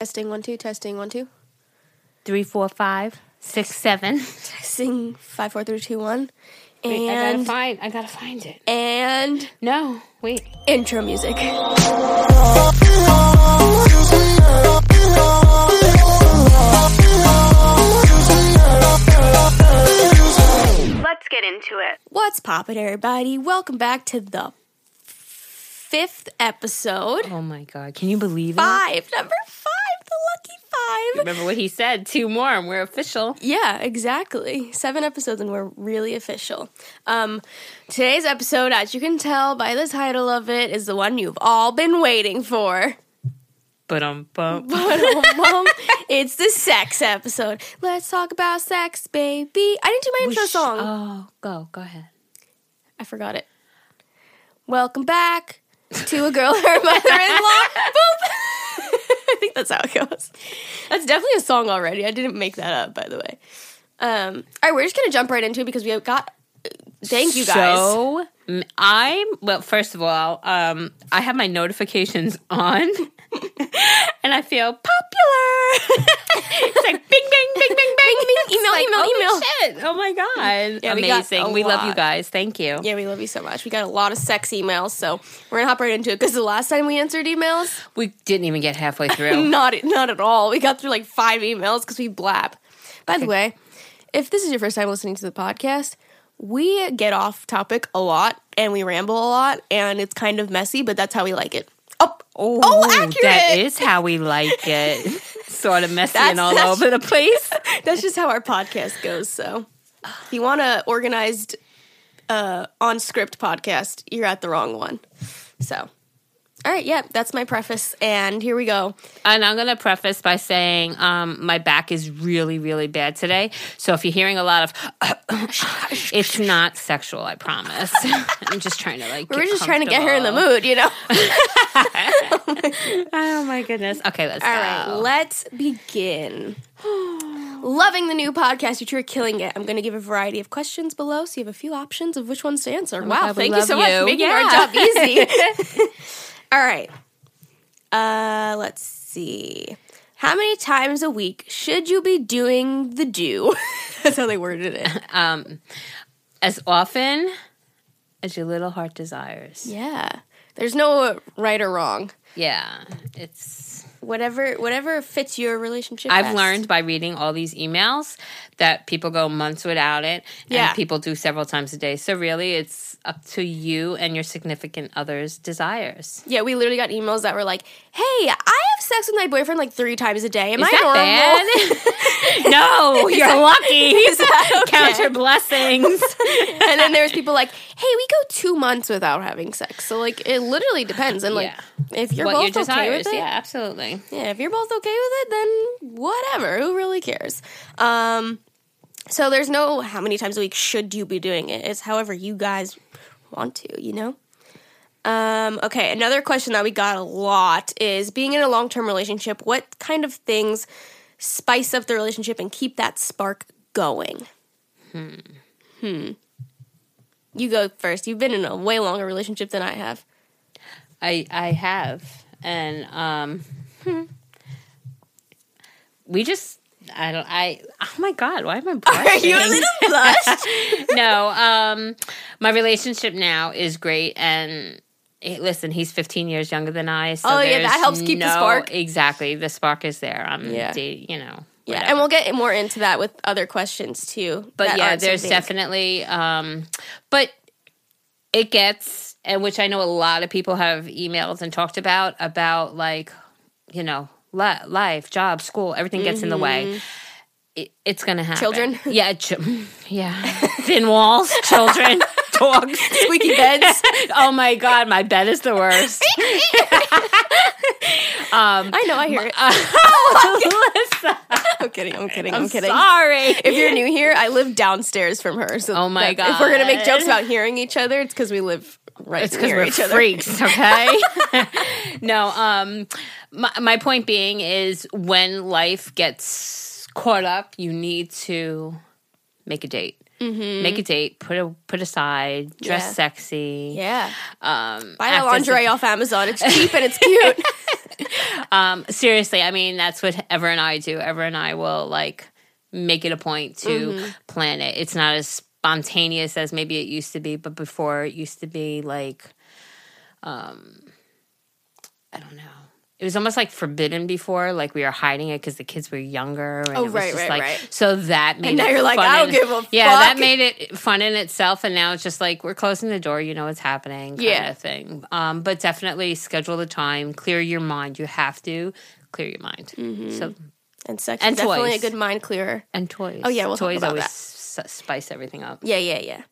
Testing one two. Testing one two. Three, four, five, six, seven. Testing five four three two one. Wait, I gotta find. I gotta find it. and No, wait. intro music. Let's get into it. What's poppin', everybody? Welcome back to the fifth episode. Oh my god, can you believe it? Five, number five, the lucky five. Remember what he said? Two more, and we're official. Yeah, exactly. Seven episodes, and we're really official. Um, today's episode, as you can tell by the title of it, is the one you've all been waiting for. But um. Mom, it's the sex episode. Let's talk about sex, baby. I didn't do my intro song. Oh, go, go ahead. I forgot it. Welcome back to a girl, her mother-in-law. Boop. Think that's how it goes. That's definitely a song already. I didn't make that up, by the way. Um, all right, we're just gonna jump right into it because we have got. Thank you guys. So I'm well. First of all, um, I have my notifications on, and I feel popular. it's like bing, bing, bing, bing, bing. bing, email, It's email, holy oh, email. Shit. Oh my god! Yeah, Amazing. a We, love you guys. Thank you. yeah, we love you so much. We got a lot of sex emails, so we're gonna hop right into it because the last time we answered emails, We didn't even get halfway through. not not at all. We got through like five emails because we blab. By the way, if this is your first time listening to the podcast, we get off topic a lot and we ramble a lot, and it's kind of messy, but that's how we like it. Oh, Oh, Oh, accurate. That is how we like it. sort of messy and all over the place. that's just how our podcast goes. So, if you want a organized, uh, on script podcast, you're at the wrong one. So, all right, yeah, that's my preface, and here we go. And I'm going to preface by saying um, my back is really, really bad today. So if you're hearing a lot of, it's not sexual, I promise. I'm just trying to like. We're get just trying to get her in the mood, you know. Oh my goodness. Okay, let's All go. right, let's begin. Loving the new podcast. You two are killing it. I'm going to give a variety of questions below, so you have a few options of which ones to answer. wow, Oh God, thank you so much you. for making our job easy. All right. Uh, let's see. How many times a week should you be doing the do? That's how they worded it. Um, as often as your little heart desires. Yeah. There's no right or wrong. Yeah, it's. Whatever whatever fits your relationship. I've best. learned by reading all these emails that people go months without it, and Yeah. people do several times a day. So really, it's up to you and your significant other's desires. Yeah, we literally got emails that were like, "Hey, I have sex with my boyfriend like three times a day. Am Is I that normal?" bad? no, you're lucky. That okay? Count your blessings. and then there's people like, "Hey, we go two months without having sex." So like, it literally depends. And like, Yeah. if you're what both your okay desires? with it, Yeah, absolutely. yeah, if you're both okay with it, then whatever. Who really cares? Um, so there's no how many times a week should you be doing it. It's however you guys want to. You know. Um, okay, another question that we got a lot is being in a long term relationship, what kind of things spice up the relationship and keep that spark going? Hmm. You go first. You've been in a way longer relationship than I have. I I have, and um, hmm. we just. I don't. I. Oh my God! Why am I blushing? Are you a little blushed? no, um, my relationship now is great, and eh, listen, he's 15 years younger than I. So Oh, yeah, that helps keep the spark. Exactly, the spark is there. I'm, Yeah. date, you know, yeah, and we'll get more into that with other questions too. but yeah, aren't so there's definitely, um, but it gets, and which I know a lot of people have emailed and talked about about like, you know, life, job, school, everything gets in the way. It, it's gonna happen. Children? yeah, ch- yeah, thin walls, children, dogs, squeaky beds. oh my god, my bed is the worst. um, I know, I hear it. Listen, I'm kidding. I'm kidding. I'm, I'm kidding. sorry. If you're new here, I live downstairs from her. So Oh my that- If we're gonna make jokes about hearing each other, it's because we live right It's because we're each other. freaks, okay? no, um, my, my point being is when life gets caught up, you need to make a date. Make a date. Put a put aside. Dress Yeah. sexy. Yeah. Um, Buy a lingerie off Amazon. It's cheap and it's cute. um, seriously, I mean, that's what Ever and I do. Ever and I will like make it a point to Mm-hmm. plan it. It's not as spontaneous as maybe it used to be, but before it used to be like, um, I don't know. It was almost like forbidden before, like we were hiding it because the kids were younger. And Oh, it was right, just right, like, right. So that made and now it you're like, I don't in- give a Yeah, that made it fun in itself, and now it's just like we're closing the door. You know what's happening, kind Yeah. of thing. Um, but definitely schedule the time, clear your mind. You have to clear your mind. Mm-hmm. So and sex And is definitely toys. a good mind clearer. and toys. Oh, yeah, we'll toys always s- spice everything up. Yeah, yeah, yeah.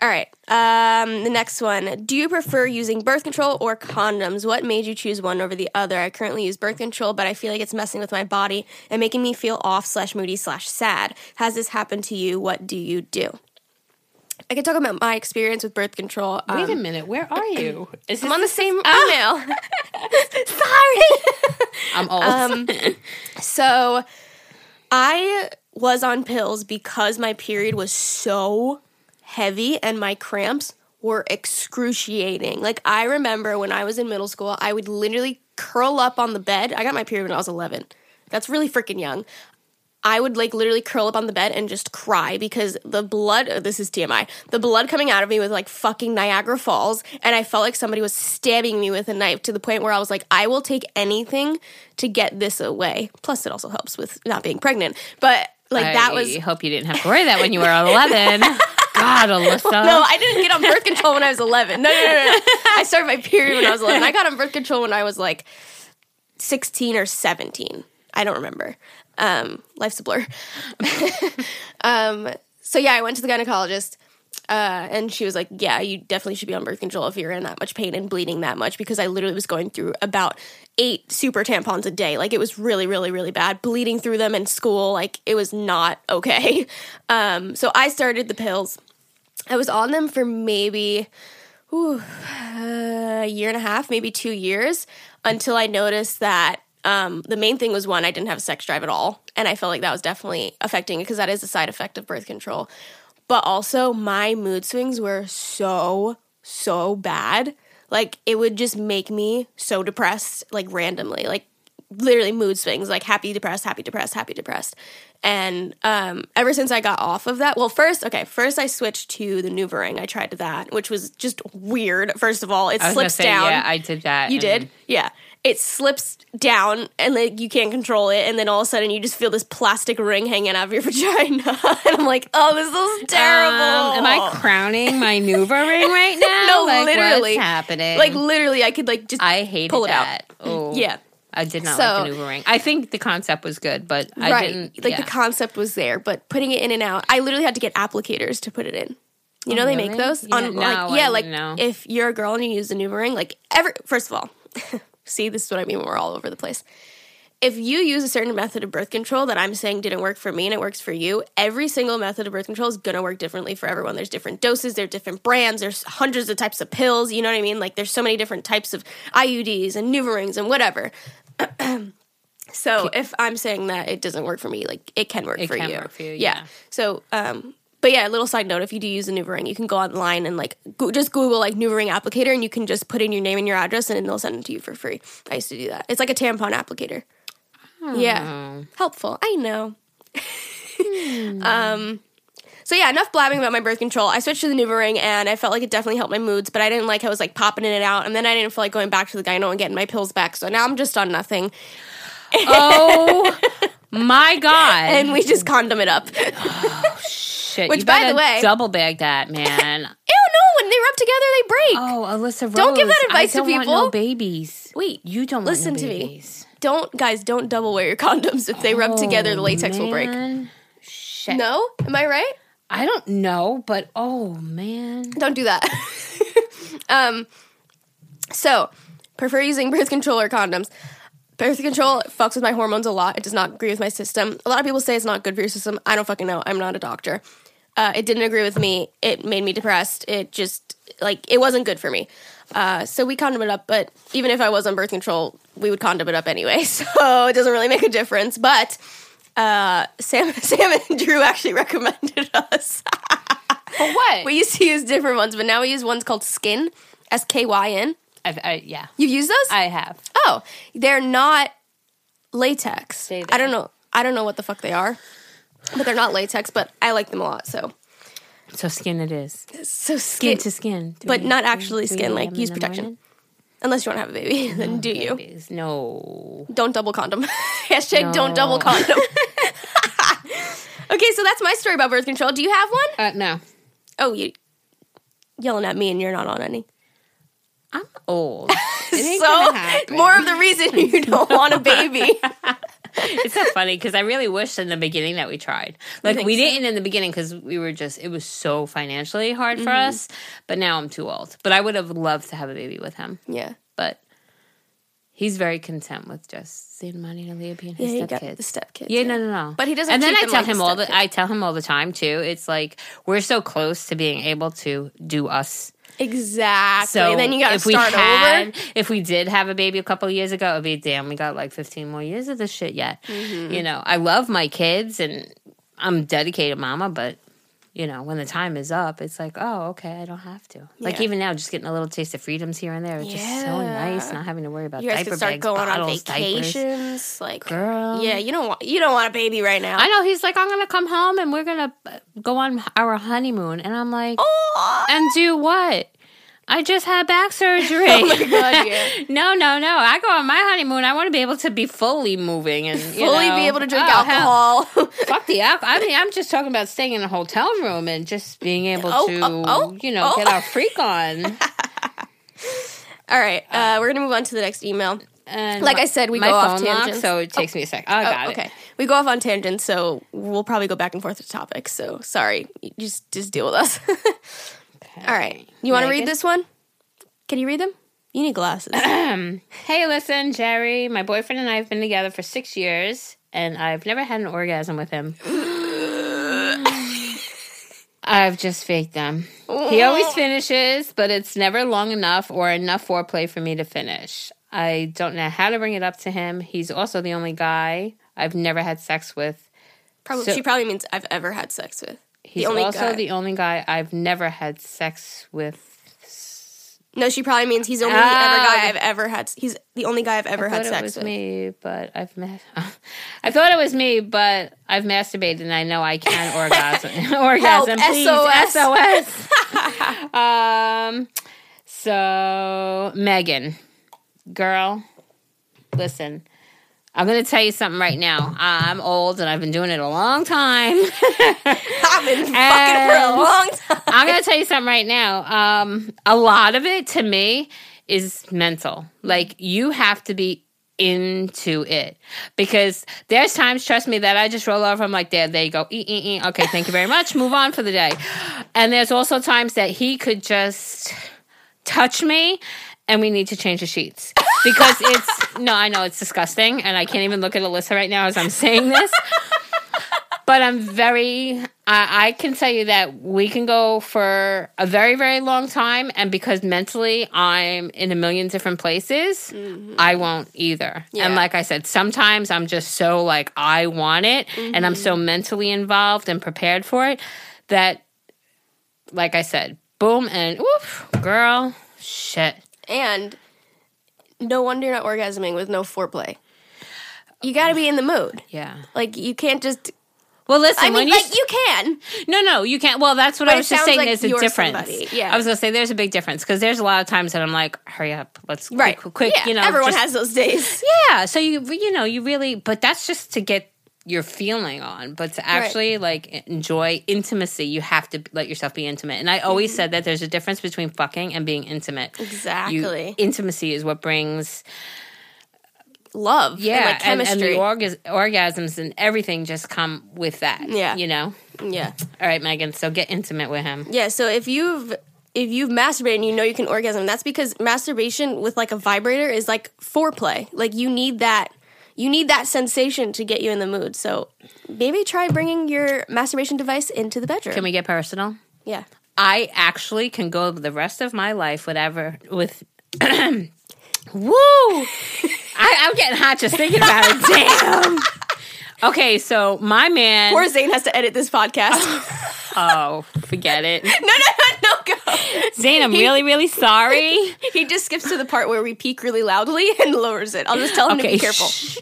All right. Um, the next one. Do you prefer using birth control or condoms? What made you choose one over the other? I currently use birth control, but I feel like it's messing with my body and making me feel off slash moody slash sad. Has this happened to you? What do you do? I can talk about my experience with birth control. Um, Wait a minute, where are you? Is I'm on the same Ah! email. Sorry. I'm old. Um, So I was on pills because my period was so heavy and my cramps were excruciating. Like I remember when I was in middle school, I would literally curl up on the bed. I got my period when I was 11. That's really freaking young. I would like literally curl up on the bed and just cry because the blood, oh, this is TMI, the blood coming out of me was like fucking Niagara Falls. And I felt like somebody was stabbing me with a knife to the point where I was like, I will take anything to get this away. Plus, it also helps with not being pregnant. But like that was. I hope you didn't have to worry that when you were 11. God, Alyssa. No, I didn't get on birth control when I was 11. No, no, no, no. I started my period when I was 11. I got on birth control when I was like 16 or 17. I don't remember. Um, life's a blur. um, so yeah, I went to the gynecologist. Uh, and she was like, "Yeah, you definitely should be on birth control if you're in that much pain and bleeding that much." Because I literally was going through about eight super tampons a day. Like it was really, really, really bad. Bleeding through them in school, like it was not okay. Um, so I started the pills. I was on them for maybe ooh, a year and a half, maybe two years, until I noticed that um, the main thing was one, I didn't have a sex drive at all. And I felt like that was definitely affecting it because that is a side effect of birth control. But also, my mood swings were so, so bad. Like, it would just make me so depressed, like, randomly. Like, literally mood swings, like happy, depressed, happy, depressed, happy, depressed. And um, ever since I got off of that, well, first, okay, first I switched to the NuvaRing. I tried that, which was just weird. First of all, it slips say, down. Yeah, I did that. you did, yeah. It slips down, and like you can't control it, and then all of a sudden you just feel this plastic ring hanging out of your vagina, and I'm like, oh, this is terrible. Um, am I crowning my Nuva ring right now? No, like, literally. Happening? like literally, I could like just I hated pull it out. that. Oh, yeah. I did not So- like the Nuva ring. I think the concept was good, but I right. didn't. like yeah. the concept was there, but putting it in and out, I literally had to get applicators to put it in. You know they make those Yeah, on no, like I yeah, like if you're a girl and you use the Nuva ring, like every first of all, see this is what I mean when we're all over the place. If you use a certain method of birth control that I'm saying didn't work for me and it works for you, every single method of birth control is gonna work differently for everyone. There's different doses, there's different brands, there's hundreds of types of pills. You know what I mean? Like there's so many different types of IUDs and Nuva rings and whatever. So if I'm saying that it doesn't work for me, like it can work It for can you. work for you, Yeah. yeah. So, um, but yeah, a little side note: if you do use a NuvaRing, you can go online and like go, just Google like NuvaRing applicator, and you can just put in your name and your address, and they'll send it to you for free. I used to do that. It's like a tampon applicator. Yeah, helpful. I know. um. So yeah, enough blabbing about my birth control. I switched to the NuvaRing, and I felt like it definitely helped my moods, but I didn't like how I was like popping in and out, and then I didn't feel like going back to the gyno and getting my pills back. So now I'm just on nothing. Oh my god! and we just condom it up. Shit, which, you by the way- double bag that man. Ew, no, when they rub together, they break. oh, Alyssa, Rose, Don't give that advice to people. no babies. Wait, You don't listen no to me. Don't, guys, don't double wear your condoms. If they rub together, the latex will break. Oh, Shit. No, am I right? I don't know, but oh man. Don't do that. um, so prefer using birth control or condoms. Birth control fucks with my hormones a lot. It does not agree with my system. A lot of people say it's not good for your system. I don't fucking know. I'm not a doctor. Uh, it didn't agree with me. It made me depressed. It just like it wasn't good for me. Uh, so we condom it up. But even if I was on birth control, we would condom it up anyway. So it doesn't really make a difference. But uh, Sam, Sam and Drew actually recommended us For what? We used to use different ones, but now we use ones called Skin, S K Y N. I've, I, yeah, You've used those? I have. oh, they're not latex. Stay I don't know. I don't know what the fuck they are, but they're not latex. But I like them a lot. So So skin it is. so Skin skin, to skin. but not actually skin. Like use protection. morning? Unless you want to have a baby, then do you? Babies. No. Don't double condom. Hashtag don't double condom. okay, so that's my story about birth control. Do you have one? Uh, no. Oh, you yelling at me and you're not on any. I'm old. It ain't gonna So more of the reason you don't want a baby. It's so funny because I really wished in the beginning that we tried. Like we so? didn't in the beginning because we were just it was so financially hard for Mm-hmm. us. But now I'm too old. But I would have loved to have a baby with him. yeah. But he's very content with just seeing money and Leah being his Yeah, you step got kids. the step kids. Yeah, no, no, no. But he doesn't And then I tell like him all the I tell him all the time too. It's like we're so close to being able to do us. Exactly. So and then you got to if we start had, over. if we did have a baby a couple of years ago, it'd be damn. We got like fifteen more years of this shit yet. Mm-hmm. You know, I love my kids and I'm dedicated mama, but you know, when the time is up, it's like, oh, okay, I don't have to. Like even now, just getting a little taste of freedoms here and there, it's just so nice, not having to worry about You guys diaper can start bags, going on bottles, diapers. vacations. Like, Girl. yeah, you don't want you don't want a baby right now. I know he's like, I'm gonna come home and we're gonna uh, go on our honeymoon, and I'm like, Oh, and do what? I just had back surgery. oh my god, yeah. no, no, no. I go on my honeymoon. I want to be able to be fully moving and Fully know- be able to drink Oh, alcohol. Fuck the alcohol. I mean, I'm just talking about staying in a hotel room and just being able Oh, to, oh, oh, you know, oh. get our freak on. All right, uh, we're gonna move on to the next email. And Like my- I said, we go off tangents. so it takes me a sec. Oh, Oh, got okay, it. we go off on tangents, so we'll probably go back and forth with topics. So sorry, just just deal with us. All right, you want to read this one? Can you read them? You need glasses. Hey, listen, Geri. My boyfriend and I have been together for six years, and I've never had an orgasm with him. I've just faked them. He always finishes, but it's never long enough or enough foreplay for me to finish. I don't know how to bring it up to him. He's also the only guy I've never had sex with. Probably, So- she probably means I've ever had sex with. He's only also guy. the only guy I've never had sex with. No, she probably means he's only the ever guy I've ever had. He's the only guy I've ever I had sex was with. me, but I've ma- I thought it was me, but I've masturbated and I know I can orgasm. orgasm, Help, please, SOS. SOS. um, so Megan, girl, listen. I'm gonna tell you something right now. I'm old and I've been doing it a long time. I've been fucking for a long time. I'm gonna tell you something right now. Um, a lot of it to me is mental. Like you have to be into it because there's times, trust me, that I just roll over. I'm like, there, there you go. E, e, e. Okay, thank you very much. Move on for the day. And there's also times that he could just touch me. And we need to change the sheets because it's no, I know it's disgusting, and I can't even look at Alyssa right now as I'm saying this. But I'm very, I, I can tell you that we can go for a very, very long time. And because mentally I'm in a million different places, mm-hmm. I won't either. Yeah. And like I said, sometimes I'm just so like, I want it. And I'm so mm-hmm. mentally involved and prepared for it that, like I said, boom and oof, girl, shit. And no wonder you're not orgasming with no foreplay. You got to be in the mood. Yeah. Like you can't just. Well, listen, I when mean, you like you can. No, no, you can't. Well, that's what But I was just saying. like there's a difference. somebody, yeah. I was gonna say there's a big difference because there's a lot of times that I'm like, hurry up, let's Right. quick, quick. Yeah, you know, everyone just- has those days. Yeah, so you you know you really, but that's just to get your feeling on. But to actually like enjoy intimacy, you have to let yourself be intimate. And I always mm-hmm. said that there's a difference between fucking and being intimate. You- Exactly. intimacy is what brings Love. yeah, And like and, and chemistry. the orgas- orgasms and everything just come with that. Yeah. you know. yeah. All right, Megan. So get intimate with him. Yeah. So if you've if you've masturbated and you know you can orgasm, that's because masturbation with like a vibrator is like foreplay. Like you need that. You need that sensation to get you in the mood. So maybe try bringing your masturbation device into the bedroom. Can we get personal? yeah. I actually can go the rest of my life whatever with Woo! I, I'm getting hot just thinking about it. Damn. Okay, so my man. Poor Zane has to edit this podcast. oh, forget it. no, no, no, no, go. Zane, I'm really, really sorry. He just skips to the part where we peak really loudly and lowers it. I'll just tell him to be careful. shh.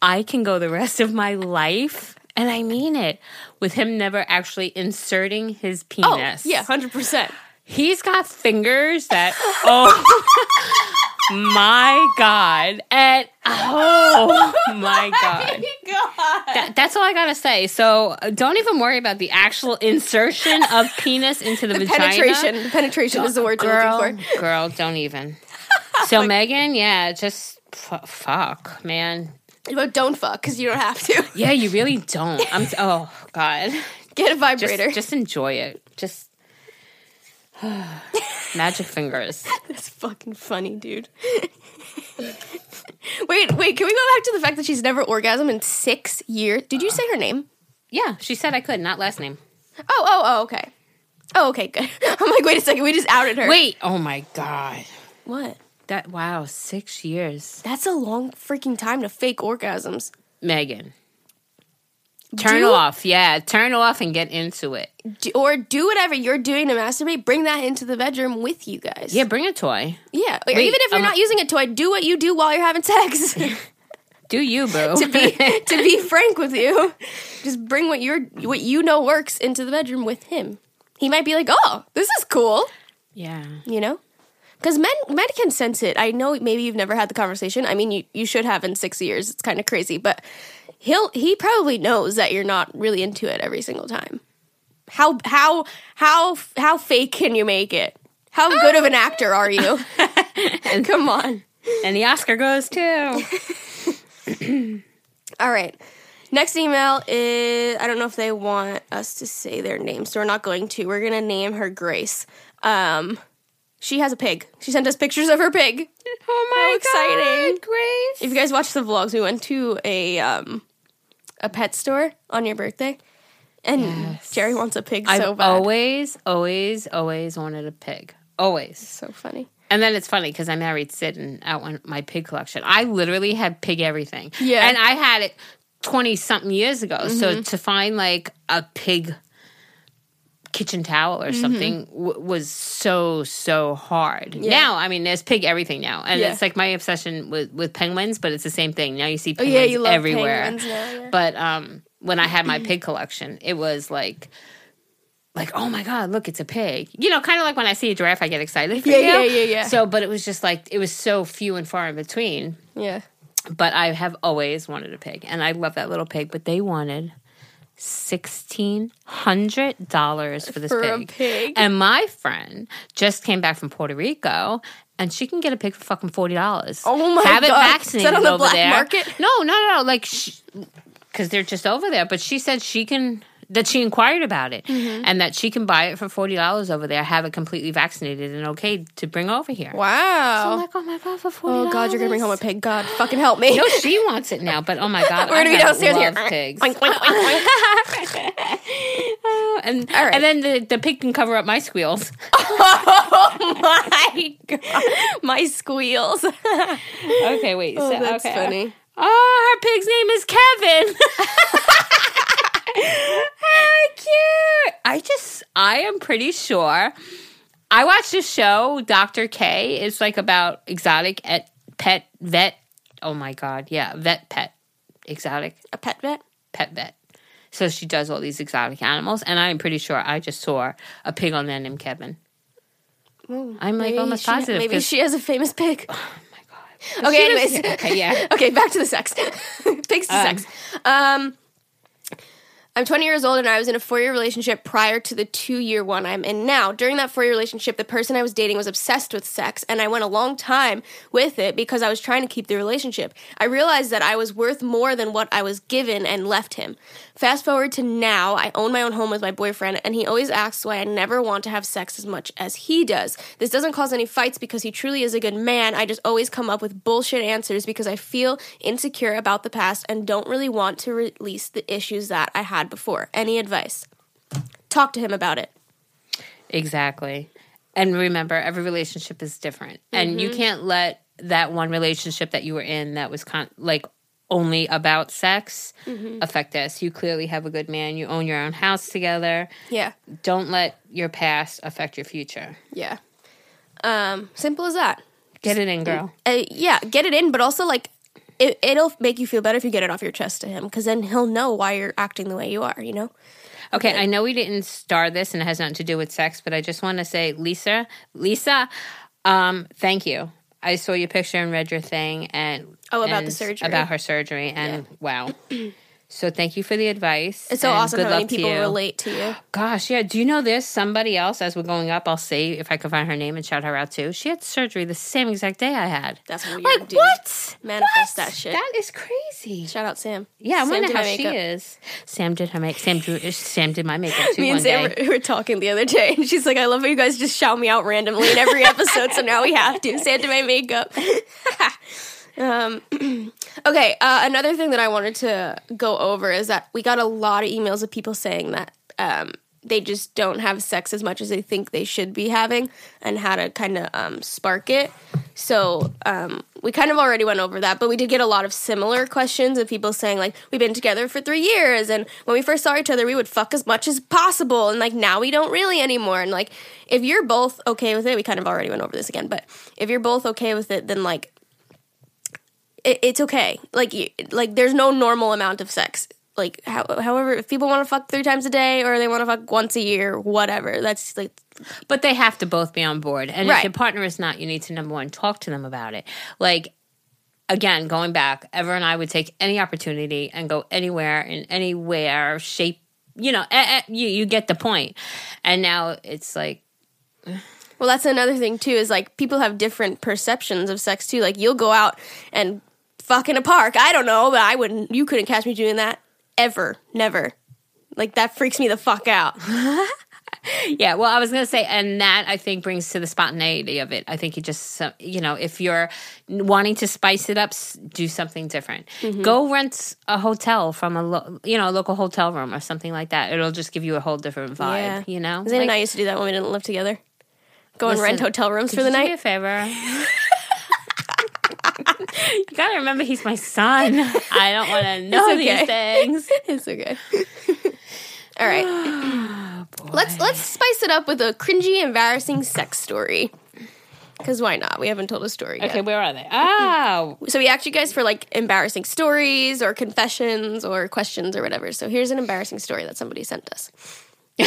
I can go the rest of my life, and I mean it, with him never actually inserting his Oh, penis. yeah, 100%. He's got fingers that, oh my God. And, oh my God. God. That, that's all I gotta say. So uh, don't even worry about the actual insertion of penis into the, vagina. Penetration. The penetration is the word you're girl, looking for. girl, don't even. So Megan, yeah, just f- fuck, man. But don't fuck because you don't have to. Yeah, you really don't. I'm. Oh God, Get a just vibrator. just enjoy it. Just magic fingers. That's fucking funny, dude. wait, wait, can we go back to the fact that she's never orgasmed in six years? Did you say her name? Yeah, she said I could, not last name. Oh, oh, oh, okay. Oh, okay, good. I'm like, wait a second, we just outed her. Wait. Oh my God. What? That wow, six years, That's a long freaking time to fake orgasms. Megan. Turn Do- off, yeah. Turn off and get into it. Do, or do whatever you're doing to masturbate, bring that into the bedroom with you guys. Yeah, bring a toy. Yeah. Wait, even if you're um, not using a toy, do what you do while you're having sex. Do you, boo? to be to be frank with you, just bring what you're what you know works into the bedroom with him. He might be like, "Oh, this is cool," yeah. you know, because men men can sense it. I know maybe you've never had the conversation. I mean, you you should have in six years. It's kind of crazy, but he'll he probably knows that you're not really into it every single time. How how how how fake can you make it? How good of an actor are you? and, Come on. And the Oscar goes too. All right. Next email is I don't know if they want us to say their name, so we're not going to. We're gonna name her Grace. Um, she has a pig. She sent us pictures of her pig. Oh my How exciting. God, Grace. If you guys watch the vlogs, we went to a um a pet store on your birthday, and Yes. Geri wants a pig I've so bad. always, always, always wanted a pig. Always. so funny. And then it's funny because I married Sid and out my pig collection. I literally had pig everything. Yeah. And I had it 20 something years ago. So mm-hmm. to find like a pig kitchen towel or something w- was so, so hard. Now, I mean, there's pig everything now. And Yeah. it's like my obsession with, with penguins, but it's the same thing. Now you see Oh penguins yeah, you love everywhere. penguins now. Yeah. But um, when I had my pig collection, it was like, like oh my god, look, it's a pig. You know, kind of like when I see a giraffe, I get excited. For Yeah, you. yeah, yeah, yeah. So, but it was just like it was so few and far in between. yeah. But I have always wanted a pig, and I love that little pig. But they wanted sixteen hundred dollars for this For pig. pig. And my friend just came back from Puerto Rico. And she can get a pig for fucking forty dollars. Oh my Have it God. Is vaccinated that on the over black there. market? No, no, no, no. Like, because they're just over there. But she said she can that she inquired about it Mm-hmm. and that she can buy it for forty dollars over there, have it completely vaccinated and okay to bring over here. Wow. So I'm like, oh my god, for forty. oh God, you're gonna bring home a pig. God, fucking help me. No, she wants it now, but oh my god, We're gonna I be downstairs here. pigs. Oink, oink, oink, oink. Oh, and All right. and then the, the pig can cover up my squeals. oh my God. My squeals. Okay, wait. Oh, so, that's okay. funny. Oh, her pig's name is Kevin. How cute. I just, I am pretty sure. I watched a show, Dr. K. It's like about exotic et, pet vet. Oh my God. Yeah, vet pet. Exotic a pet vet. pet vet. So she does all these exotic animals. And I'm pretty sure I just saw a pig on there named Kevin. I'm like almost she- positive. Maybe she has a famous pig. oh my God. Okay, anyways. Okay, yeah. okay, back to the sex. Pigs to Um, sex. Um, I'm 20 years old and I was in a four year relationship prior to the two year one I'm in now. During that four year relationship, the person I was dating was obsessed with sex, and I went a long time with it because I was trying to keep the relationship. I realized that I was worth more than what I was given and left him. Fast forward to now, I own my own home with my boyfriend, and he always asks why I never want to have sex as much as he does. This doesn't cause any fights because he truly is a good man. I just always come up with bullshit answers because I feel insecure about the past and don't really want to release the issues that I had before. Any advice? Talk to him about it. Exactly. And remember, every relationship is different. And Mm-hmm. you can't let that one relationship that you were in that was con- like only about sex Mm-hmm. affect this. You clearly have a good man. You own your own house together. Yeah. Don't let your past affect your future. Yeah. Um, simple as that. Get it in, girl. Uh, yeah, get it in, but also like it, it'll make you feel better if you get it off your chest to him, because then he'll know why you're acting the way you are. You know. Okay, I know we didn't star this and it has nothing to do with sex, but I just want to say, Lisa, Lisa, um, thank you. I saw your picture and read your thing and Oh, about the surgery. about her surgery, and wow. So thank you for the advice. It's so awesome good how many people you. relate to you. Gosh, yeah. Do you know this? Somebody else, as we're going up, I'll say if I can find her name and shout her out too. She had surgery the same exact day I had. That's weird, like dude. what? Manifest What? that shit. That is crazy. Shout out Sam. Yeah, I Sam wonder how she makeup. is. Sam did her make. Sam drew. Sam did my makeup too Me and Sam day. were, were talking the other day, and she's like, "I love how you guys just shout me out randomly in every episode, so now we have to." Sam did my makeup. um, okay, uh, another thing that I wanted to go over is that we got a lot of emails of people saying that um, they just don't have sex as much as they think they should be having, and how to kind of um, spark it. So um, we kind of already went over that, but we did get a lot of similar questions of people saying like, "We've been together for three years, and when we first saw each other, we would fuck as much as possible, and like now we don't really anymore." And like, if you're both okay with it, we kind of already went over this again, but if you're both okay with it, then like, it, it's okay. Like, you, like there's no normal amount of sex. Like, how, however, if people want to fuck three times a day or they want to fuck once a year, whatever. That's like But they have to both be on board. And if your partner is not, you need to number one talk to them about it. Like again, going back, Ever and I would take any opportunity and go anywhere in anywhere shape. You know, eh, eh, you you get the point. And now it's like Well, that's another thing too. Is like people have different perceptions of sex too. Like you'll go out and fuck in a park. I don't know, but I wouldn't. You couldn't catch me doing that ever, never. Like that freaks me the fuck out. Yeah, well, I was going to say, and that I think brings to the spontaneity of it. I think you just, you know, if you're wanting to spice it up, do something different. Mm-hmm. Go rent a hotel from a, lo- you know, a local hotel room or something like that. It'll just give you a whole different vibe, Yeah. you know? Zane and Like, I used to do that when we didn't live together. Go and rent hotel rooms for the you do me night. a favor. you gotta remember he's my son. I don't want to know okay. these things. It's okay. All right. Oh, let's let's spice it up with a cringy, embarrassing sex story. Because why not? We haven't told a story yet. Okay, where are they? Oh, So we asked you guys for like embarrassing stories or confessions or questions or whatever. So here's an embarrassing story that somebody sent us.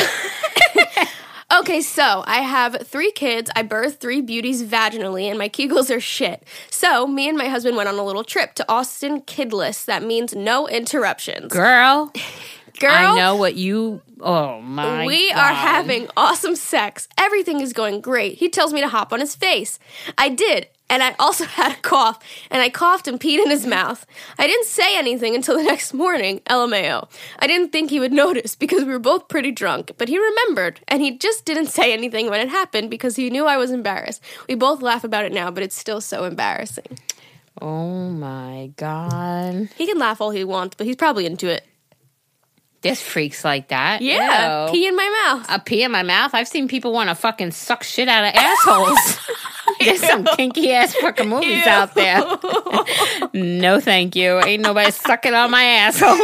okay, so I have three kids. I birthed three beauties vaginally, and my kegels are shit. So me and my husband went on a little trip to Austin Kidless. That means no interruptions. girl, Girl, I know what you. Oh my! we God. are having awesome sex. Everything is going great. He tells me to hop on his face. I did. And I also had a cough, and I coughed and peed in his mouth. I didn't say anything until the next morning, LMAO. I didn't think he would notice because we were both pretty drunk, but he remembered, and he just didn't say anything when it happened because he knew I was embarrassed. We both laugh about it now, but it's still so embarrassing. Oh my god! He can laugh all he wants, but he's probably into it. There's freaks like that. Yeah, Ew. pee in my mouth. a pee in my mouth. I've seen people want to fucking suck shit out of assholes. There's some kinky ass fucking movies Ew. out there. no, thank you. Ain't nobody sucking on my asshole.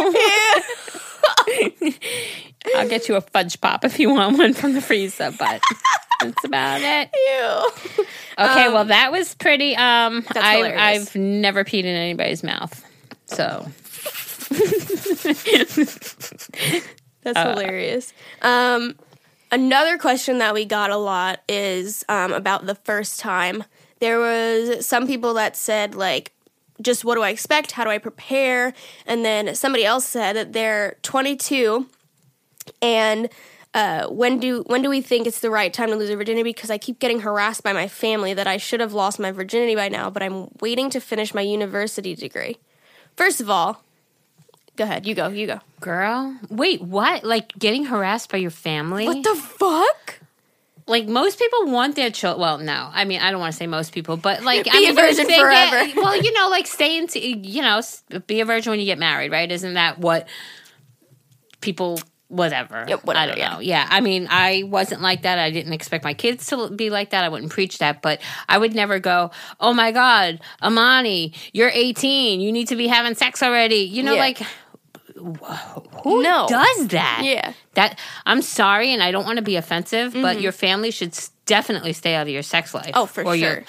I'll get you a fudge pop if you want one from the freezer, but that's about it. Ew. Okay, well that was pretty. Um, I. I've never peed in anybody's mouth, so That's Uh, hilarious. Um, another question that we got a lot is um, about the first time. There was some people that said like, just what do I expect? How do I prepare? And then somebody else said that they're 22 and uh, when do when do we think it's the right time to lose their virginity? Because I keep getting harassed by my family that I should have lost my virginity by now, but I'm waiting to finish my university degree. First of all, go ahead, you go, you go. girl, wait, what? Like getting harassed by your family? What the fuck? like most people want their children. Well, no, I mean I don't want to say most people, but like Be I mean, a virgin they get- forever. well, you know, like stay into you know, be a virgin when you get married, right? Isn't that what people whatever. Yeah, whatever, I don't yeah. know. Yeah. I mean, I wasn't like that. I didn't expect my kids to be like that. I wouldn't preach that, but I would never go, "Oh my god, Amani, you're 18. You need to be having sex already." You know Yeah. like who No. does that? Yeah. That I'm sorry and I don't want to be offensive, but your family should definitely stay out of your sex life. Mm-hmm. Oh, for Or your- sure.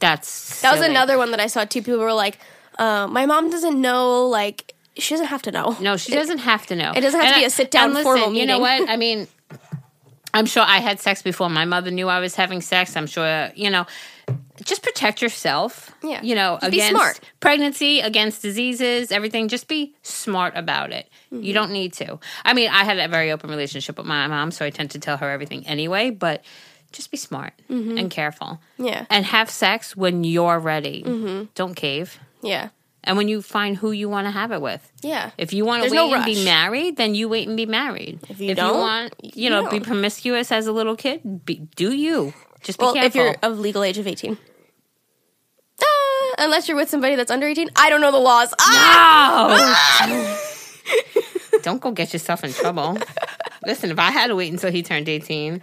that's That was another one that I saw two People were like, uh, "My mom doesn't know. Like, she doesn't have to know." No, she doesn't have to know. it doesn't have to be a sit-down and listen, formal You know what? I mean, I'm sure I had sex before my mother knew I was having sex. I'm sure, you know, just protect yourself. Yeah. You know, Just be against smart. pregnancy, against diseases, everything. Just be smart about it. Mm-hmm. You don't need to. I mean, I had a very open relationship with my mom, so I tend to tell her everything anyway, but just be smart Mm-hmm. and careful. Yeah, And have sex when you're ready. Mm-hmm. Don't cave. yeah, And when you find who you want to have it with. yeah. If you want to wait no and be married, then you wait and be married. If you don't, want, you, you know, be promiscuous as a little kid, be, do you? Just be Well, careful. if you're of legal age of eighteen, uh, unless you're with somebody that's under eighteen, I don't know the laws. Ah! No! don't go get yourself in trouble. Listen, if I had to wait until he turned eighteen,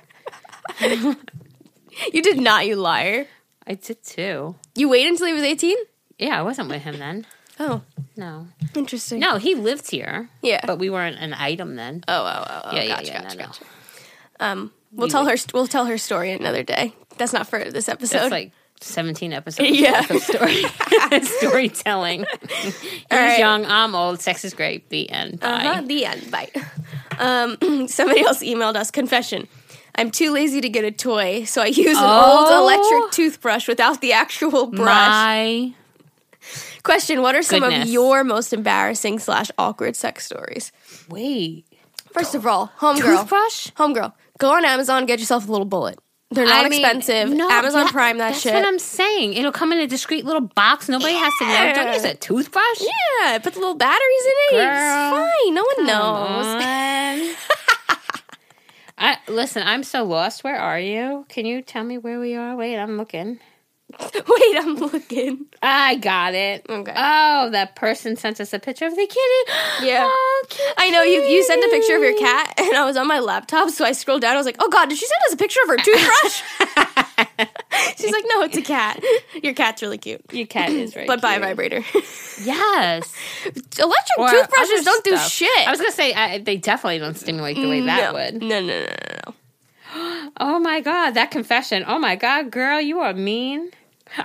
You did not, you liar. I did too. You waited until he was eighteen. Yeah, I wasn't with him then. Oh, No, interesting. no, he lived here. Yeah. but we weren't an item then. Oh, oh, oh, oh. yeah, yeah, gotcha, yeah. gotcha, no, no. gotcha. Um, we'll tell her. We'll tell her story another day. That's not for this episode. It's like seventeen episodes. Yeah. of story storytelling. He's right. young. I'm old. Sex is great. The end. Bye. Uh-huh, the end. Bye. Um, somebody else emailed us confession. I'm too lazy to get a toy, so I use an Oh. old electric toothbrush without the actual brush. My Question: What are some Goodness. of your most embarrassing slash awkward sex stories? wait. First of all, homegirl, Toothbrush? homegirl, go on Amazon, get yourself a little bullet. They're not I mean, expensive. no, Amazon that- Prime that that's shit. what I'm saying. It'll come in a discreet little box. Nobody has to know. Don't use a toothbrush. yeah, put the little batteries in it. Girl, it's fine. No one knows. knows. I listen. I'm so lost. Where are you? Can you tell me where we are? Wait, I'm looking. Wait, I'm looking. I got it. Okay. Oh, that person sent us a picture of the kitty. Yeah. Oh, cute I know you. You sent a picture of your cat, and I was on my laptop, so I scrolled down. I was like, "Oh God, did she send us a picture of her toothbrush?" She's like, "No, it's a cat. Your cat's really cute, Your cat is very but buy a vibrator. Yes. Electric Or toothbrushes don't do shit. I was gonna say I, they definitely don't stimulate the way mm, that no. would. No, no, no, no, no. Oh my god, that confession. Oh my god, girl, you are mean.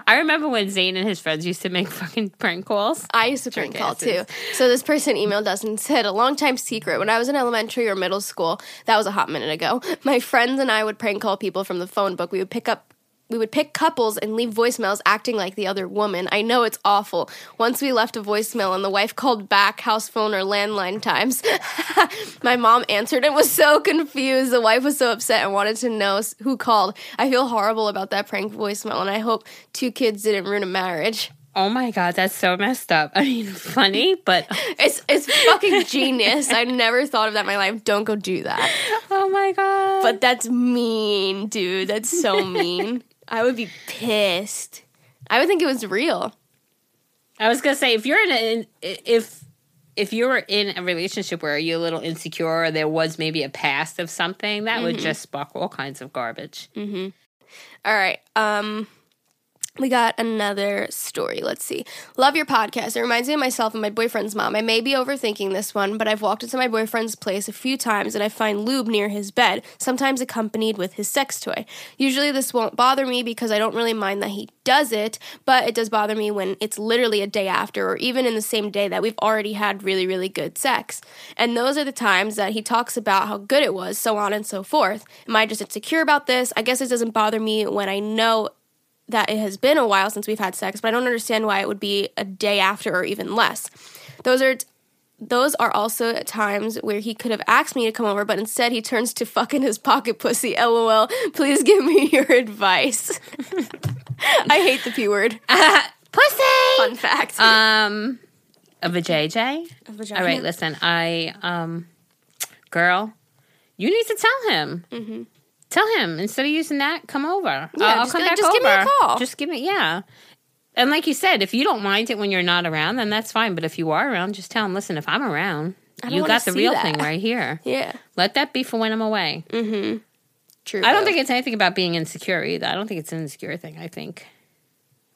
I remember when Zane and his friends used to make fucking prank calls. I used to prank call too. So this person emailed us and said a long time secret. When I was in elementary or middle school, that was a hot minute ago. My friends and I would prank call people from the phone book. We would pick up. We would pick couples and leave voicemails acting like the other woman. I know it's awful. Once we left a voicemail and the wife called back, house phone or landline times. My mom answered and was so confused. The wife was so upset and wanted to know who called. I feel horrible about that prank voicemail and I hope two kids didn't ruin a marriage. Oh my god, that's so messed up. I mean, funny, but It's it's fucking genius. I never thought of that in my life. Don't go do that. oh my god. But that's mean, dude. That's so mean. I would be pissed. I would think it was real. I was gonna say if you're in a if if you were in a relationship where you're a little insecure or there was maybe a past of something, that would just spark all kinds of garbage. All right. Um we got another story. Let's see. Love your podcast. It reminds me of myself and my boyfriend's mom. I may be overthinking this one, but I've walked into my boyfriend's place a few times and I find lube near his bed, sometimes accompanied with his sex toy. Usually this won't bother me because I don't really mind that he does it, but it does bother me when it's literally a day after or even in the same day that we've already had really, really good sex. And those are the times that he talks about how good it was, so on and so forth. Am I just insecure about this? I guess it doesn't bother me when I know that it has been a while since we've had sex, but I don't understand why it would be a day after or even less. Those are those are also times where he could have asked me to come over, but instead he turns to fucking his pocket pussy. LOL. Please give me your advice. I hate the p word. Pussy. Fun fact. Um, a vajayjay. vagina. All right, listen. I um, girl, you need to tell him. Tell him instead of using that, come over. Mm-hmm. Yeah, I'll, I'll just come like, back "Just over. give me a call." Just give me, yeah. And like you said, if you don't mind it when you're not around, then that's fine. But if you are around, just tell him. Listen, if I'm around, you got the real that. thing right here. Yeah, Let that be for when I'm away. true. I don't though. think it's anything about being insecure either. I don't think it's an insecure thing. I think,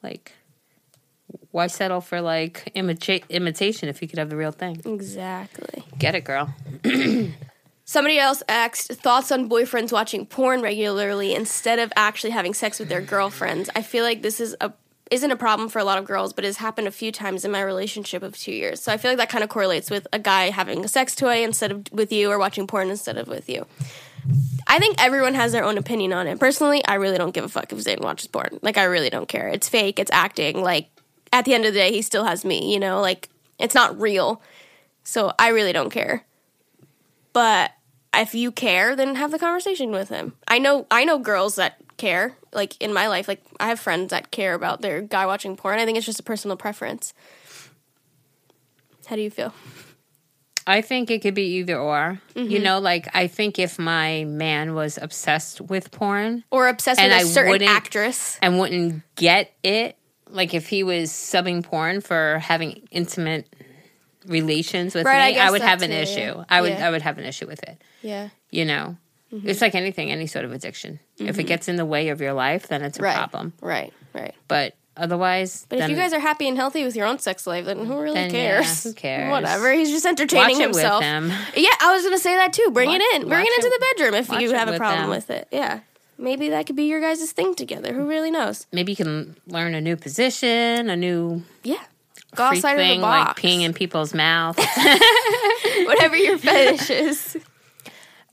like, why settle for like imita- imitation if you could have the real thing? exactly. Get it, girl. Somebody else asked thoughts on boyfriends watching porn regularly instead of actually having sex with their girlfriends. I feel like this is a isn't a problem for a lot of girls, but has happened a few times in my relationship of two years. So I feel like that kind of correlates with a guy having a sex toy instead of with you or watching porn instead of with you. I think everyone has their own opinion on it. Personally, I really don't give a fuck if Zane watches porn. Like I really don't care. It's fake, it's acting. Like at the end of the day, he still has me, you know? Like it's not real. So I really don't care but if you care then have the conversation with him. I know i know girls that care like in my life like i have friends that care about their guy watching porn. I think it's just a personal preference. How do you feel? I think it could be either or. You Mm-hmm. know, like I think if my man was obsessed with porn or obsessed with a I certain actress. and wouldn't get it, like if he was subbing porn for having intimate relations with Right, I me, I, guess would have an too, issue. yeah. I would Yeah. I would have an issue with it. yeah You know. Mm-hmm. It's like anything, any sort of addiction. If it gets in the way of your life, then it's a right problem. right right But otherwise, but if you guys are happy and healthy with your own sex life then who really Then, yeah, cares who cares? whatever he's just entertaining watch it with himself them. yeah i was gonna say that too bring Watch- it in bring watch it into it- the bedroom if you have a problem them. with it yeah maybe that could be your guys' thing together who really knows maybe you can learn a new position, a new Yeah. Go freak thing, of the box. like peeing in people's mouths. Whatever your fetish is.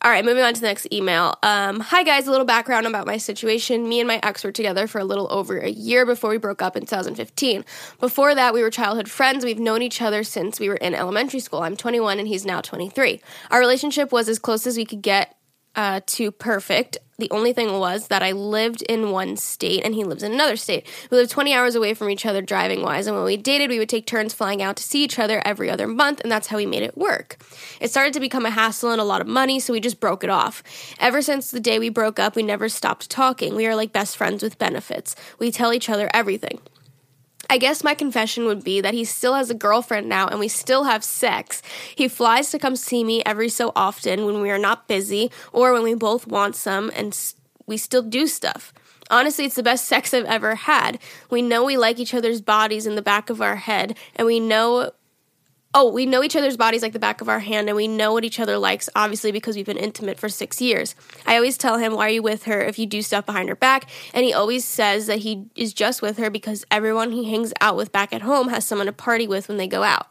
All right, moving on to the next email. Um, hi guys, a little background about my situation. Me and my ex were together for a little over a year before we broke up in 2015. Before that, we were childhood friends. We've known each other since we were in elementary school. I'm 21 and he's now 23. Our relationship was as close as we could get uh, to perfect. The only thing was that I lived in one state and he lives in another state. We lived 20 hours away from each other driving wise, and when we dated, we would take turns flying out to see each other every other month, and that's how we made it work. It started to become a hassle and a lot of money, so we just broke it off. Ever since the day we broke up, we never stopped talking. We are like best friends with benefits. We tell each other everything. I guess my confession would be that he still has a girlfriend now and we still have sex. He flies to come see me every so often when we are not busy or when we both want some and we still do stuff. Honestly, it's the best sex I've ever had. We know we like each other's bodies in the back of our head and we know Oh, we know each other's bodies like the back of our hand, and we know what each other likes, obviously, because we've been intimate for six years. I always tell him, Why are you with her if you do stuff behind her back? And he always says that he is just with her because everyone he hangs out with back at home has someone to party with when they go out.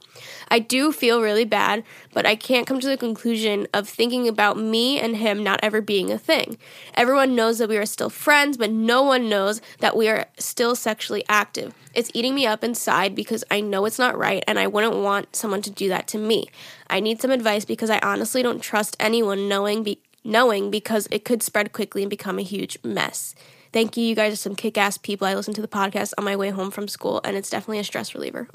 I do feel really bad, but I can't come to the conclusion of thinking about me and him not ever being a thing. Everyone knows that we are still friends, but no one knows that we are still sexually active. It's eating me up inside because I know it's not right and I wouldn't want someone to do that to me. I need some advice because I honestly don't trust anyone knowing be- knowing because it could spread quickly and become a huge mess. Thank you. You guys are some kick ass people. I listen to the podcast on my way home from school and it's definitely a stress reliever.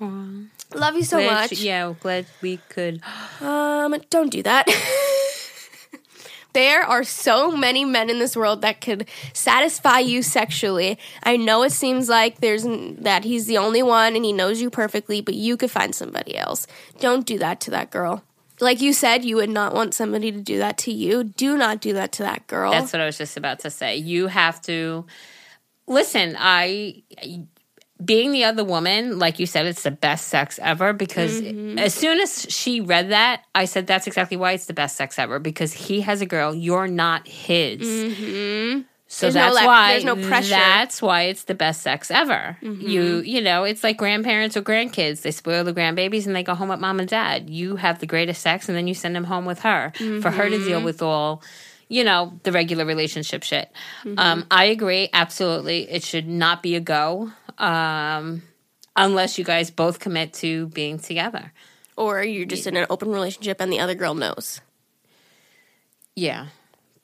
Aw. Love you so Glad much. she- yeah, glad we could. Um, don't do that. there are so many men in this world that could satisfy you sexually. I know it seems like there's that he's the only one and he knows you perfectly, but you could find somebody else. Don't do that to that girl. Like you said, you would not want somebody to do that to you. Do not do that to that girl. That's what I was just about to say. You have to listen. I being the other woman, like you said, it's the best sex ever because Mm-hmm. as soon as she read that, I said that's exactly why it's the best sex ever because he has a girl, you're not his. So Mm-hmm. There's no that's lep- why there's no pressure. That's why it's the best sex ever. Mm-hmm. You you know, it's like grandparents or grandkids. They spoil the grandbabies and they go home with mom and dad. You have the greatest sex and then you send them home with her for her to Mm-hmm. deal with all you know the regular relationship shit. Mm-hmm. Um, I agree absolutely. It should not be a go um, unless you guys both commit to being together. or you're just in an open relationship and the other girl knows. Yeah,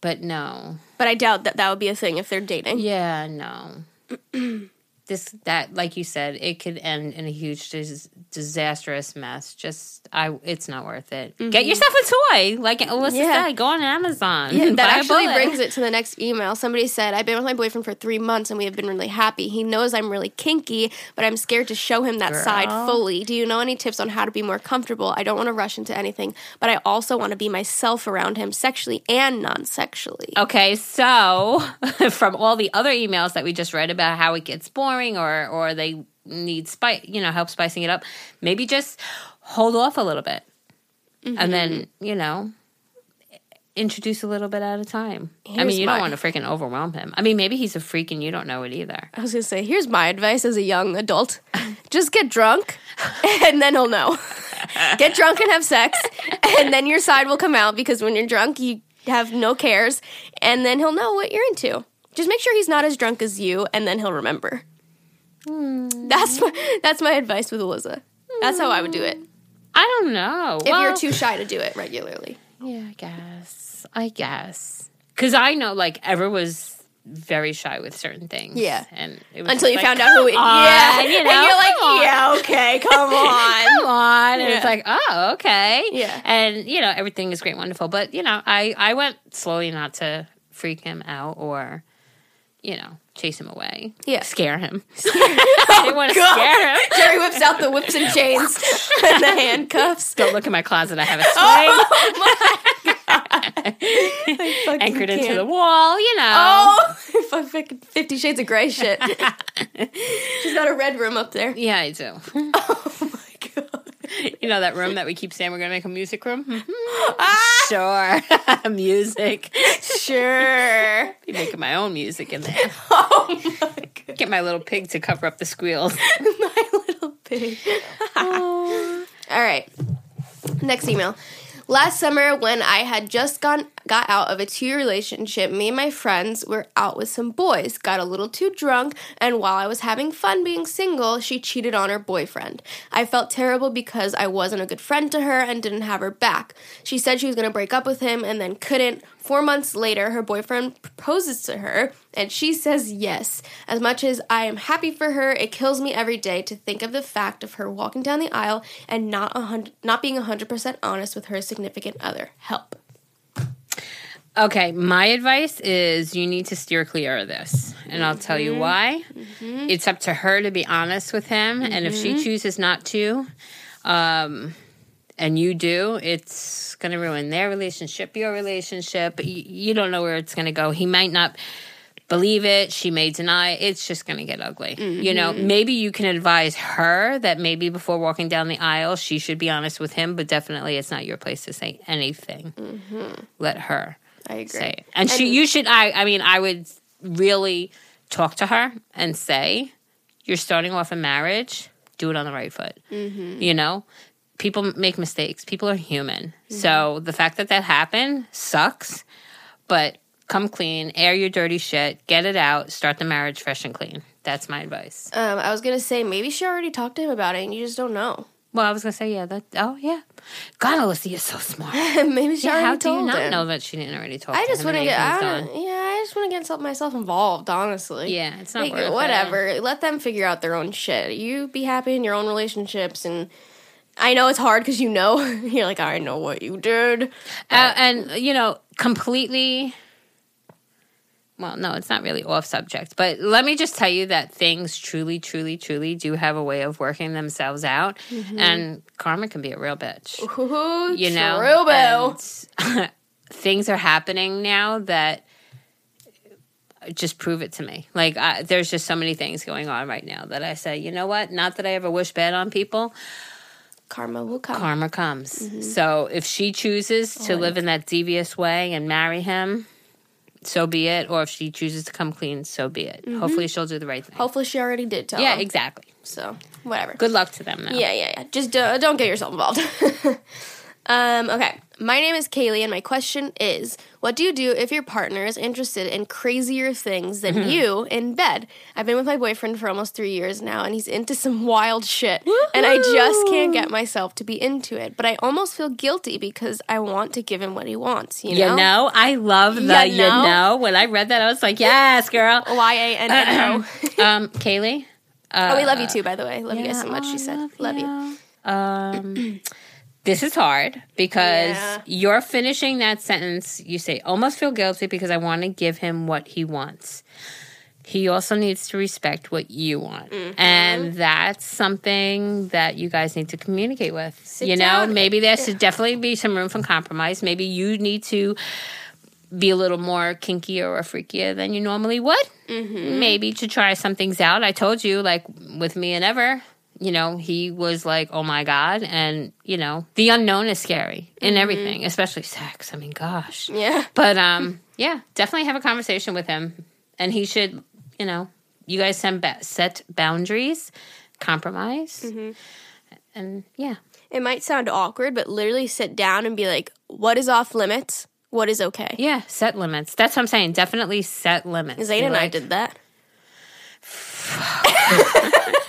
but no. But I doubt that that would be a thing if they're dating. Yeah, no. this that like you said, it could end in a huge dis- disastrous mess. Just I, it's not worth it. Get yourself a toy, like Alyssa Mm-hmm. Yeah. said. Go on Amazon. Yeah, that actually brings it to the next email. Somebody said, I've been with my boyfriend for three months and we have been really happy. He knows I'm really kinky, but I'm scared to show him that side fully. Do you know any tips on how to be more comfortable? I don't want to rush into anything, but I also want to be myself around him sexually and non sexually. Okay, so from all the other emails that we just read about how it gets boring or or they need spice, you know, help spicing it up, maybe just hold off a little bit, and then mm-hmm. you know, introduce a little bit at a time. I mean, you my- don't want to freaking overwhelm him. I mean, maybe he's a freak and you don't know it either. I was going to say, here's my advice as a young adult just get drunk and then he'll know. get drunk and have sex, and then your side will come out because when you're drunk, you have no cares, and then he'll know what you're into. Just make sure he's not as drunk as you, and then he'll remember. Hmm. That's my, that's my advice with Eliza. That's how I would do it. I don't know. If you're too shy to do it regularly. yeah, I guess. I guess because I know like Ever was very shy with certain things. Yeah. and it was Until you like, found out who it "Come on," Yeah. you know, and you're like, come on. yeah, okay, come on. come on. And it's like, oh, okay. Yeah. And, you know, everything is great, wonderful. But, you know, I, I went slowly not to freak him out or, you know, chase him away. Yeah. Scare him. I didn't want to scare him. Geri whips out the whips and chains and the handcuffs. Don't look in my closet. I have a oh swing Fucking anchored into can't. the wall, you know. Oh, fucking Fifty Shades of Grey shit. She's got a red room up there. Yeah, I do. Oh. You know that room that we keep saying we're going to make a music room? Mhm. Ah, Sure. music. sure. Be making my own music in there. Oh my god. Get my little pig to cover up the squeals. My little pig. All right. Next email. Last summer, when I had just gone got out of a two-year relationship, me and my friends were out with some boys, got a little too drunk, and while I was having fun being single, she cheated on her boyfriend. I felt terrible because I wasn't a good friend to her and didn't have her back. She said she was going to break up with him and then couldn't. Four months later, her boyfriend proposes to her, and she says yes. As much as I am happy for her, it kills me every day to think of the fact of her walking down the aisle and not a hundred, not being hundred percent honest with her significant other. Help. Okay, my advice is you need to steer clear of this. And I'll tell you mm-hmm. why. Mm-hmm. It's up to her to be honest with him. And if she mm-hmm. chooses not to, um, and you do, it's going to ruin their relationship, your relationship. You, you don't know where it's going to go. He might not believe it. She may deny. it. It's just going to get ugly. You know, maybe you can advise her that maybe before walking down the aisle, she should be honest with him, but definitely it's not your place to say anything. Let her I agree. say it. And, she, you should. I, I mean, I would really talk to her and say, "You're starting off a marriage. Do it on the right foot." You know, people make mistakes. People are human. So the fact that that happened sucks. But come clean, air your dirty shit, get it out, start the marriage fresh and clean. That's my advice. Um, I was gonna say maybe she already talked to him about it, and you just don't know. Well, I was gonna say, yeah, that. Oh, yeah. God, Alyssa, you're so smart. maybe she Yeah, already how do you not him. know that she didn't already talk? I just want to get. I don't, yeah, I just want to get myself involved. Honestly. Yeah, it's not Like, worth it. whatever. Let them figure out their own shit. You be happy in your own relationships, and I know it's hard because you know you're like I know what you did. Uh, and you know, completely. Well, no, it's not really off subject, but let me just tell you that things truly, truly, truly do have a way of working themselves out, mm-hmm. and karma can be a real bitch. Ooh, You know, true, boo. and things are happening now that just prove it to me. Like, I, there's just so many things going on right now that I say, you know what? Not that I ever wish bad on people, Karma will come. karma comes. Mm-hmm. So if she chooses to live in that devious way and marry him, so be it. Or if she chooses to come clean, so be it. Hopefully, she'll do the right thing. Hopefully, she already did tell yeah, him. exactly. So whatever. Good luck to them. Now. Yeah, yeah, yeah. Just uh, don't get yourself involved. um, okay. My name is Kaylee, and my question is What do you do if your partner is interested in crazier things than you in bed? I've been with my boyfriend for almost three years now, and he's into some wild shit. And I just can't get myself to be into it. But I almost feel guilty because I want to give him what he wants, you know? You know, I love the You you know? know. When I read that, I was like, yes, girl. Y A N N O. um, Kaylee, oh, we love you too, by the way. Love you guys so much. She said, "Love you." Um, this is hard because Yeah. you're finishing that sentence. You say, almost feel guilty because I want to give him what he wants. He also needs to respect what you want. Mm-hmm. And that's something that you guys need to communicate with. Sit you know, down. maybe there should definitely be some room for compromise. Maybe you need to be a little more kinkier or freakier than you normally would. Mm-hmm. Maybe to try some things out. I told you, like with me and Ever, you know, he was like, oh my God. And, you know, the unknown is scary in everything, especially sex. I mean, gosh. Mm-hmm. Yeah. But um, yeah, definitely have a conversation with him. And he should, you know, you guys set, boundaries, compromise. Mm-hmm. And yeah. It might sound awkward, but literally sit down and be like, "What is off limits? What is okay?" Yeah, set limits. That's what I'm saying. Definitely set limits. Zane Be and I did that.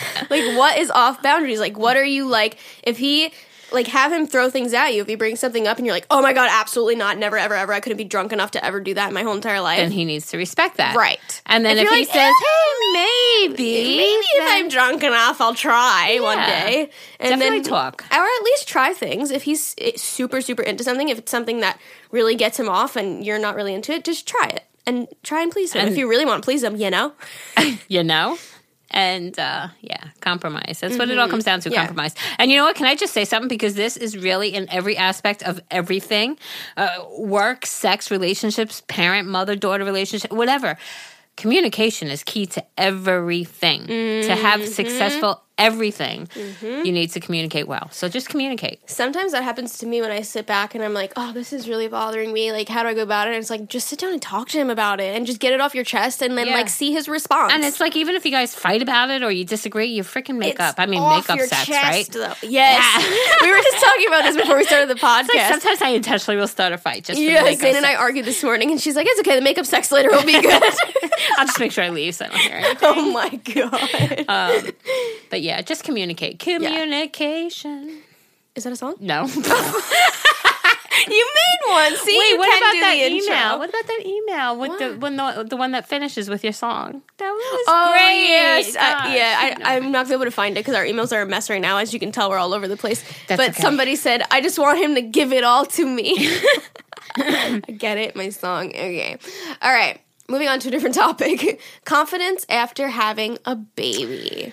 like, what is off boundaries? Like, what are you like? If he, like, have him throw things at you. If he brings something up and you're like, oh my God, absolutely not. Never, ever, ever. I couldn't be drunk enough to ever do that in my whole entire life. Then he needs to respect that. right. And then if, you're he like, says, "Eh, hey, maybe. Maybe if I'm drunk enough, I'll try one day. And then talk. Or at least try things. If he's eh, super, super into something, if it's something that really gets him off and you're not really into it, just try it. And try and please him. And- if you really want to please him, you know? you know? And uh, yeah, compromise. That's what it all comes down to Mm-hmm. Yeah. compromise. And you know what? Can I just say something? Because this is really in every aspect of everything uh, work, sex, relationships, parent, mother, daughter relationship, whatever. Communication is key to everything. To have Mm-hmm. successful everything, you need to communicate well. So just communicate. Sometimes that happens to me when I sit back and I'm like, oh, this is really bothering me. Like, how do I go about it? And it's like, just sit down and talk to him about it and just get it off your chest and then, Yeah. like, see his response. And it's like, even if you guys fight about it or you disagree, you freaking make It's up. I mean, make up chest, right? Though. Yes. we were just talking about this before we started the podcast. Like sometimes I intentionally will start a fight just Yeah, Zane and I argued this morning, and she's like, "It's okay. The makeup sex later will be good." I'll just make sure I leave so I don't hear it. oh my god! Um, but yeah, just communicate. Communication. Is that a song? No. You made one. See, Wait, what about that email? What about that email with the when the the one that finishes with your song? That was Oh great. yes, uh, ah, I, Gosh, yeah. I, I'm not gonna be able to find it because our emails are a mess right now. As you can tell, we're all over the place. That's but okay. somebody said, "I just want him to give it all to me." I get it. My song. Okay. All right. Moving on to a different topic. Confidence after having a baby.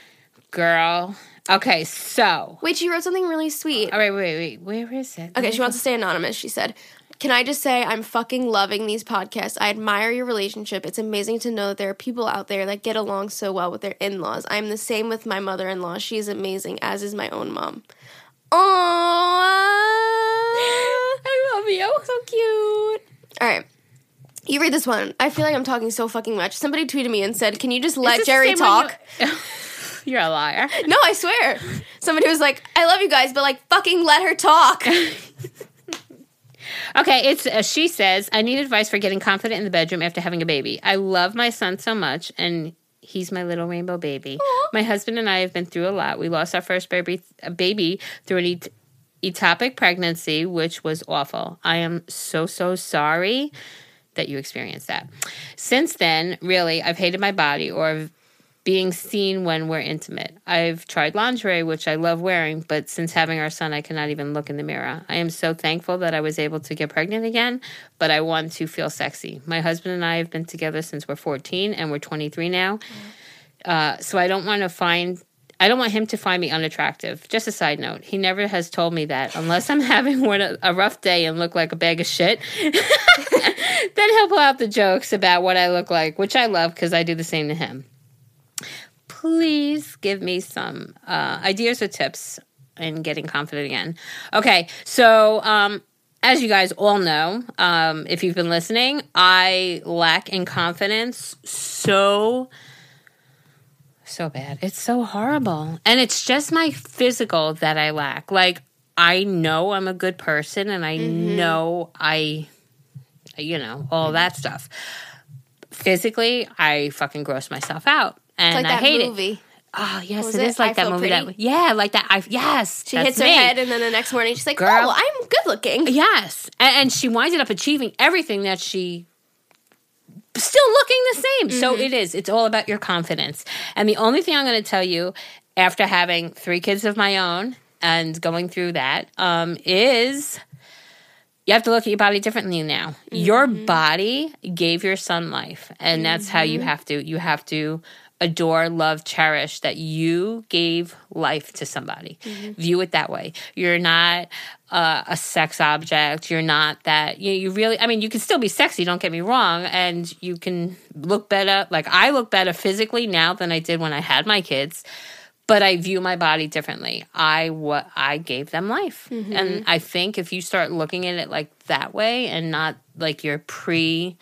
Girl. Okay, so Wait, she wrote something really sweet. Oh, all right, wait, wait, where is it? Okay, she wants to stay anonymous. She said, Can I just say I'm fucking loving these podcasts? I admire your relationship. It's amazing to know that there are people out there that get along so well with their in laws. I'm the same with my mother in law. She is amazing, as is my own mom. Aww. I love you. So cute. All right. You read this one. I feel like I'm talking so fucking much. Somebody tweeted me and said, Can you just let Geri talk? you- You're a liar. No, I swear. Somebody was like, I love you guys, but like, fucking let her talk. Okay, it's uh, she says, I need advice for getting confident in the bedroom after having a baby. I love my son so much and he's my little rainbow baby. My husband and I have been through a lot. We lost our first baby a baby through an et- ectopic pregnancy, which was awful. I am so so sorry that you experienced that. Since then, really, I've hated my body or being seen when we're intimate. I've tried lingerie, which I love wearing, but since having our son, I cannot even look in the mirror. I am so thankful that I was able to get pregnant again, but I want to feel sexy. My husband and I have been together since we're 14 and we're 23 now. Uh, so I don't want to find. I don't want him to find me unattractive. Just a side note, he never has told me that unless I'm having one, a rough day and look like a bag of shit. then he'll pull out the jokes about what I look like, which I love because I do the same to him please give me some uh, ideas or tips in getting confident again. Okay, so um, as you guys all know, um, if you've been listening, I lack in confidence so so bad. It's so horrible, and it's just my physical that I lack. Like I know I'm a good person, and I know I, you know, all that stuff. Physically, I fucking gross myself out, and like I that hate it. movie. Oh yes, it it? is like I that movie. That yeah, like that. I yes, She hits her me. head, and then the next morning she's like, Girl. "Oh, I'm good looking." Yes, and, and she winded up achieving everything that she still looking the same. So mm-hmm. it is. It's all about your confidence. And the only thing I'm going to tell you after having three kids of my own and going through that um, is you have to look at your body differently now. Your mm-hmm. body gave your son life, and that's how you mm-hmm. have to. You have to adore, love, cherish that you gave life to somebody. View it that way. You're not uh, a sex object. You're not that. You, you really. I mean, you can still be sexy. Don't get me wrong, and you can look better. Like I look better physically now than I did when I had my kids but I view my body differently. I what I gave them life, and I think if you start looking at it like that way, and not like your pre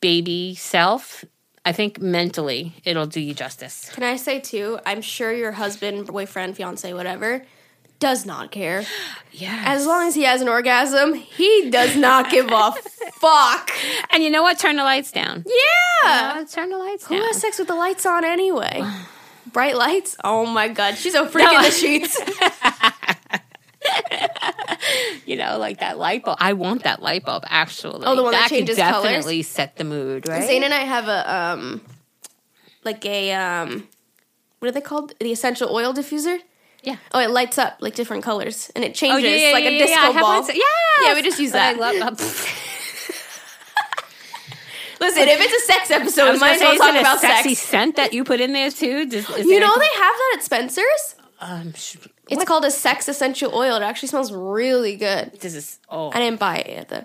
baby self, I think mentally it'll do you justice. Can I say too? I'm sure your husband, boyfriend, fiance, whatever, does not care. Yeah. As long as he has an orgasm, he does not give a fuck. and you know what? Turn the lights down. Yeah. Uh, turn the lights Who down. has sex with the lights on anyway? Bright lights? Oh my god, she's a freak in the sheets. know, like that light bulb. I want that light bulb actually. Oh, the one that that changes could colors? definitely set the mood, right? Zane and I have a um, like a um, what are they called? The essential oil diffuser. Yeah. Oh, it lights up like different colors and it Oh, changes yeah, yeah, like a yeah, disco ball. one- yes! Yeah, we just use But I that. love. Listen, if it's a sex episode, was might as well talk about sexy sex. scent that you put in there too? Does, You know anything- they have that at Spencer's. Um, sh- It's called a sex essential oil. It actually smells really good. this is oh. I didn't buy it though.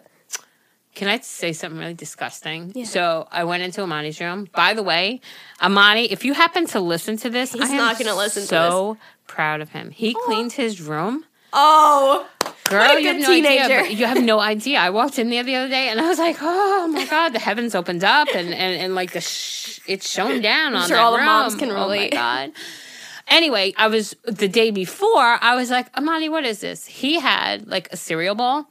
Can I say something really disgusting? Yeah. So I went into Amani's room. By the way, Amani, if you happen to listen to this, He's I not listen to So proud of him. He cleaned his room. Oh, Girl, What a you have no idea. teenager. You have no idea. I walked in there the other day and I was like, oh my god, the heavens opened up and and, and like the sh- it's shown down on sure all the moms room. can Oh my god. Anyway, I was the day before. I was like, Amani, what is this? He had like a cereal bowl,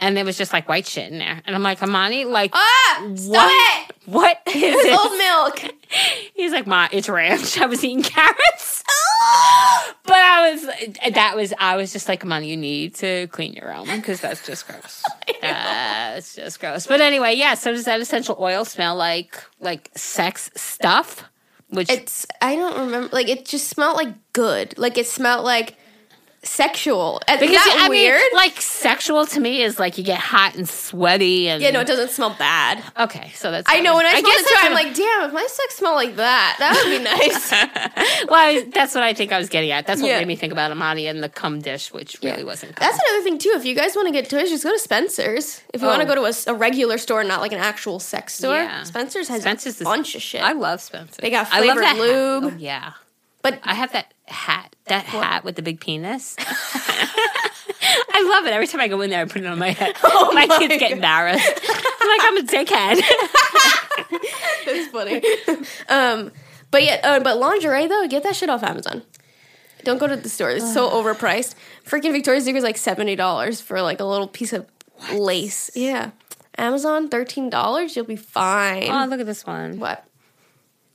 and there was just like white shit in there. And I'm like, Amani, like, ah, stop what? it! What is this? Old milk. He's like, Ma, it's ranch. I was eating carrots. but I was, that was, I was just like, Amani, you need to clean your room because that's just gross. That's just gross. But anyway, yeah. So does that essential oil smell like like sex stuff? Which It's I don't remember. Like it just smelled like good. Like it smelled like sexual. Is because that I weird? mean, like sexual to me is like you get hot and sweaty and yeah, no, it doesn't smell bad. Okay, so that's I know when I, smell guess it too, that's I'm like, damn, if my sex smelled like that, that would be nice. well, I- that's what I think I was getting at. That's what Yeah. made me think about Amani and the cum dish, which really wasn't. Cum. That's another thing too. If you guys want to get toys, just go to Spencer's. If you want to Oh. go to a regular store, not like an actual sex store, Yeah. Spencer's has Spencer's a is- bunch of shit. I love Spencer's. They got I love flavored that lube. Oh, yeah, but I have that hat. That hat with the big penis. I love it. Every time I go in there, I put it on my head. Oh my, my kids get embarrassed. I'm like, I'm a dickhead. That's funny. um, but yeah, uh, but lingerie though, get that shit off Amazon. Don't go to the store; it's so overpriced. Freaking Victoria's Secret is like seventy dollars for like a little piece of lace. Yeah, Amazon thirteen dollars. You'll be fine. oh, look at this one. what?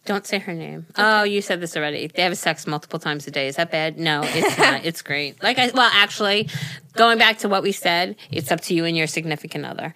Don't say her name. Oh, you said this already. They have sex multiple times a day. Is that bad? No, it's not. it's great. Like I well, actually, going back to what we said, it's up to you and your significant other.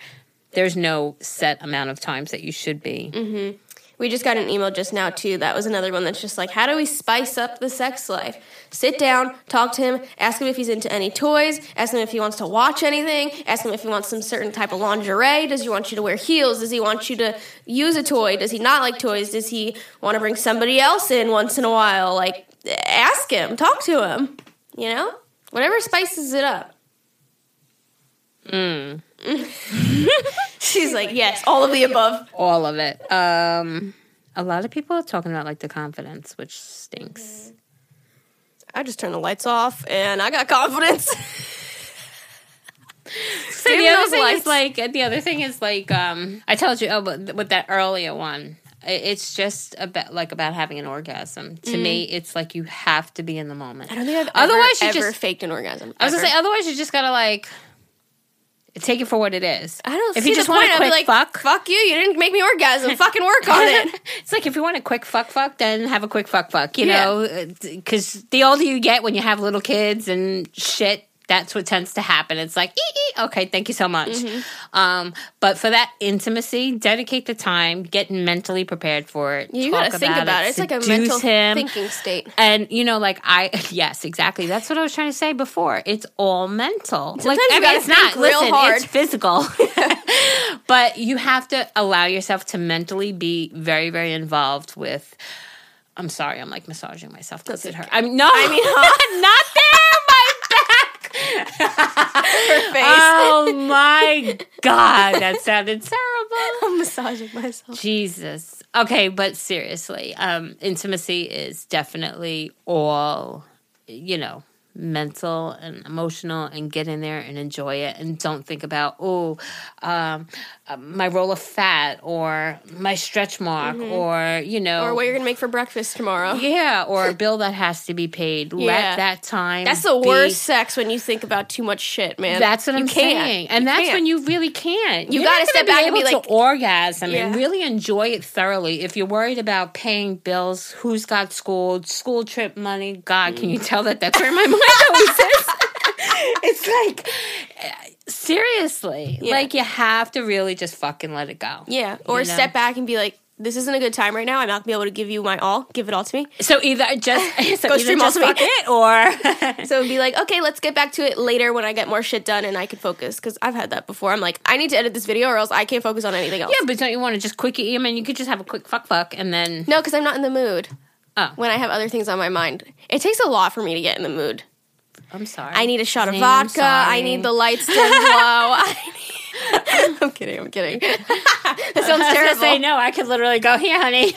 There's no set amount of times that you should be. Mm-hmm. We just got an email just now too. That was another one that's just like, how do we spice up the sex life? Sit down, talk to him, ask him if he's into any toys, ask him if he wants to watch anything, ask him if he wants some certain type of lingerie. Does he want you to wear heels? Does he want you to use a toy? Does he not like toys? Does he want to bring somebody else in once in a while? Like, ask him, talk to him. You know, whatever spices it up. Mm. She's like, yes, all of the above. All of it. Um, a lot of people are talking about like the confidence, which stinks. I just turned the lights off and I got confidence. So Dim the other thing lights. is like the other thing is like um I told you oh but with that earlier one it's just about like about having an orgasm. To me, it's like you have to be in the moment. I don't think I've Otherwise, ever, you ever just faked an orgasm. I was gonna say otherwise you just gotta like take it for what it is. I don't if you just want a quick like, fuck. fuck you. You didn't make me orgasm. Fucking work on it. it's like if you want a quick fuck fuck, then have a quick fuck fuck. You Yeah. know, uh, because the older you get when you have little kids and shit That's what tends to happen. It's like, ee, ee, okay, thank you so much. Mm-hmm. Um, but for that intimacy, dedicate the time, get mentally prepared for it. You gotta think about it. It's like a mental him. thinking state. And you know, like I, yes, exactly. That's what I was trying to say before. It's all mental. like Sometimes you I mean, it's not. real Listen, hard. it's physical. but you have to allow yourself to mentally be very, very involved with. I'm sorry, I'm like massaging myself because it hurt. I mean, no, I mean, not there. Her face. Oh my god, that sounded terrible. I'm massaging myself. Jesus. Okay, but seriously, um, intimacy is definitely all, you know, mental and emotional and get in there and enjoy it and don't think about, oh, um, uh, my roll of fat or my stretch mark or, you know. Mm-hmm. Or what you're gonna make for breakfast tomorrow. yeah, or a bill that has to be paid. Yeah. Let that time. That's the be- worst sex when you think about too much shit, man. That's what You I'm can't. saying, and You that's can't. when you really can't. You You're gotta step back and be like- to orgasm and really enjoy it thoroughly. If you're worried about paying bills, who's got school, school trip money, God, can you Mm. tell that that's where my mind? it's like uh, seriously, Yeah. like you have to really just fucking let it go. Yeah. Or You know? step back and be like, this isn't a good time right now. I'm not gonna be able to give you my all. Give it all to me. So either just so Go stream all just to me. it or So be like, okay, let's get back to it later when I get more shit done and I can focus. Because I've had that before. I'm like, I need to edit this video or else I can't focus on anything else. yeah, but don't you want to just quickie? I mean, you could just have a quick fuck fuck and then No, because I'm not in the mood oh, when I have other things on my mind. It takes a lot for me to get in the mood. I'm sorry. I need a shot of Zane, vodka. I need the lights to glow. I I'm kidding. I'm kidding. that sounds I terrible. say no. I could literally go here, honey.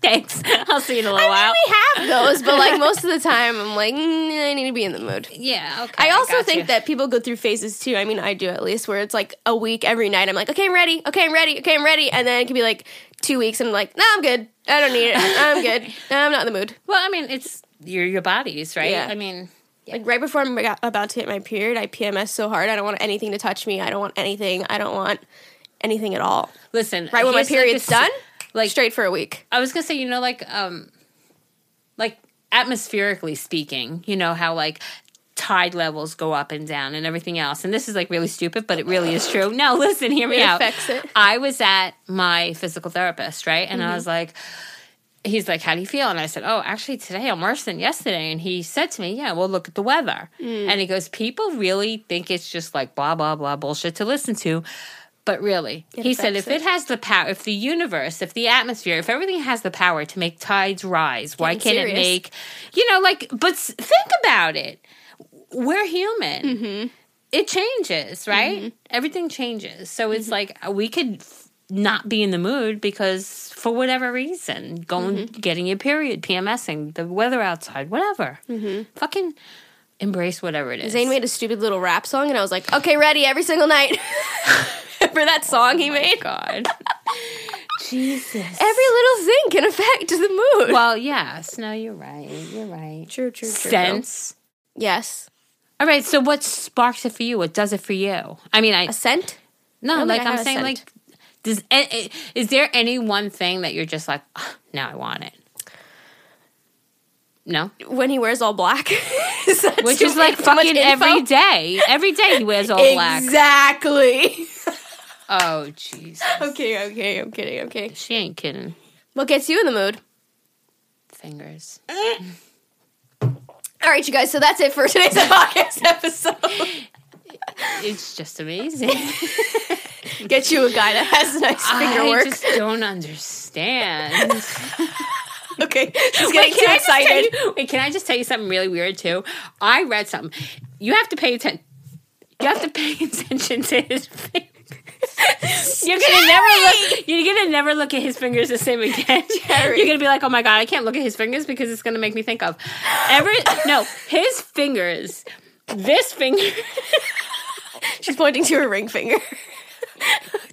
Thanks. I'll see you in a little while. we have those, but like most of the time, I'm like, mm, I need to be in the mood. Yeah. Okay. I also think you. that people go through phases too. I mean, I do at least, where it's like a week every night. I'm like, okay, I'm ready. Okay, I'm ready. Okay, I'm ready. And then it can be like two weeks, and I'm like, no, I'm good. I don't need it. I'm good. I'm not in the mood. Well, I mean, it's your your bodies, right? Yeah. I mean, Like right before I'm about- to hit my period, I PMS so hard. I don't want anything to touch me. I don't want anything. I don't want anything at all. listen. Right when my here's, like, period's a- done, like straight for a week. I was gonna say, you know, like um, like atmospherically speaking, you know how like tide levels go up and down and everything else. And this is like really stupid, but it really is true. No, listen, hear me It out. affects it. I was at my physical therapist, right? And Mm-hmm. I was like, he's like, How do you feel? And I said, Oh, actually, today I'm worse than yesterday. And he said to me, Yeah, well, look at the weather. Mm. And he goes, People really think it's just like blah, blah, blah bullshit to listen to. But really, It he said, if it. it. has the power, if the universe, if the atmosphere, if everything has the power to make tides rise, why can't it make, you know, like, but think about it. We're human. Mm-hmm. It changes, right? Everything changes. So it's Mm-hmm. like we could not be in the mood because for whatever reason, going, Mm-hmm. getting your period, PMSing, the weather outside, whatever. Fucking embrace whatever it is. Mm-hmm. Zane made a stupid little rap song, and I was like, okay, ready every single night. For that song he made. God. Jesus. Every little thing can affect the mood. Well, yes. No, you're right. You're right. true, true, true. Sense. Yes. All right. So, what sparks it for you? What does it for you? I mean, I A scent? no, like I'm saying, scent. like, does is there any one thing that you're just like, "Ah, now I want it? No, When he wears all black. is which is like fucking every day. Every day he wears all black. Exactly. Oh, jeez. okay, okay, I'm kidding, I'm kidding. She ain't kidding. What gets you in the mood? Fingers. All right, you guys, so that's it for today's podcast episode. It's just amazing. Get you a guy that has nice finger I work. just don't understand. okay, she's getting can too I excited. you- wait, can I just tell you something really weird too? I read something. You have to pay attention. You have to pay attention to his fingers. You're gonna never look. You're gonna never look at his fingers the same again. Geri. You're gonna be like, "Oh my god, I can't look at his fingers because it's gonna make me think of every no his fingers. This finger. She's pointing to her ring finger.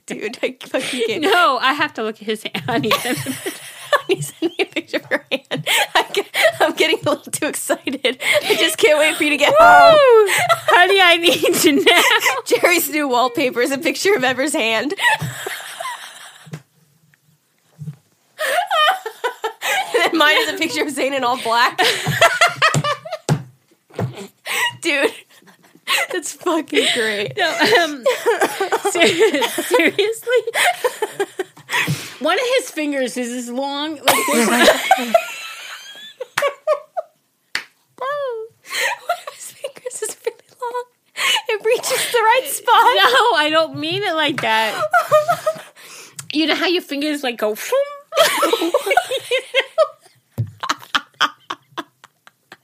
Dude, I fucking can't. No, I have to look at his hand. I need. Honey, send me a picture of her hand. I get, I'm getting a little too excited. I just can't wait for you to get home. Honey, I need to know. Geri's new wallpaper is a picture of Ever's hand. and mine is a picture of Zane in all black. Dude. That's fucking great. No, um, seriously, one of his fingers is as long. Like this. One of his fingers is really long. It reaches the right spot. no, I don't mean it like that. You know how your fingers like go.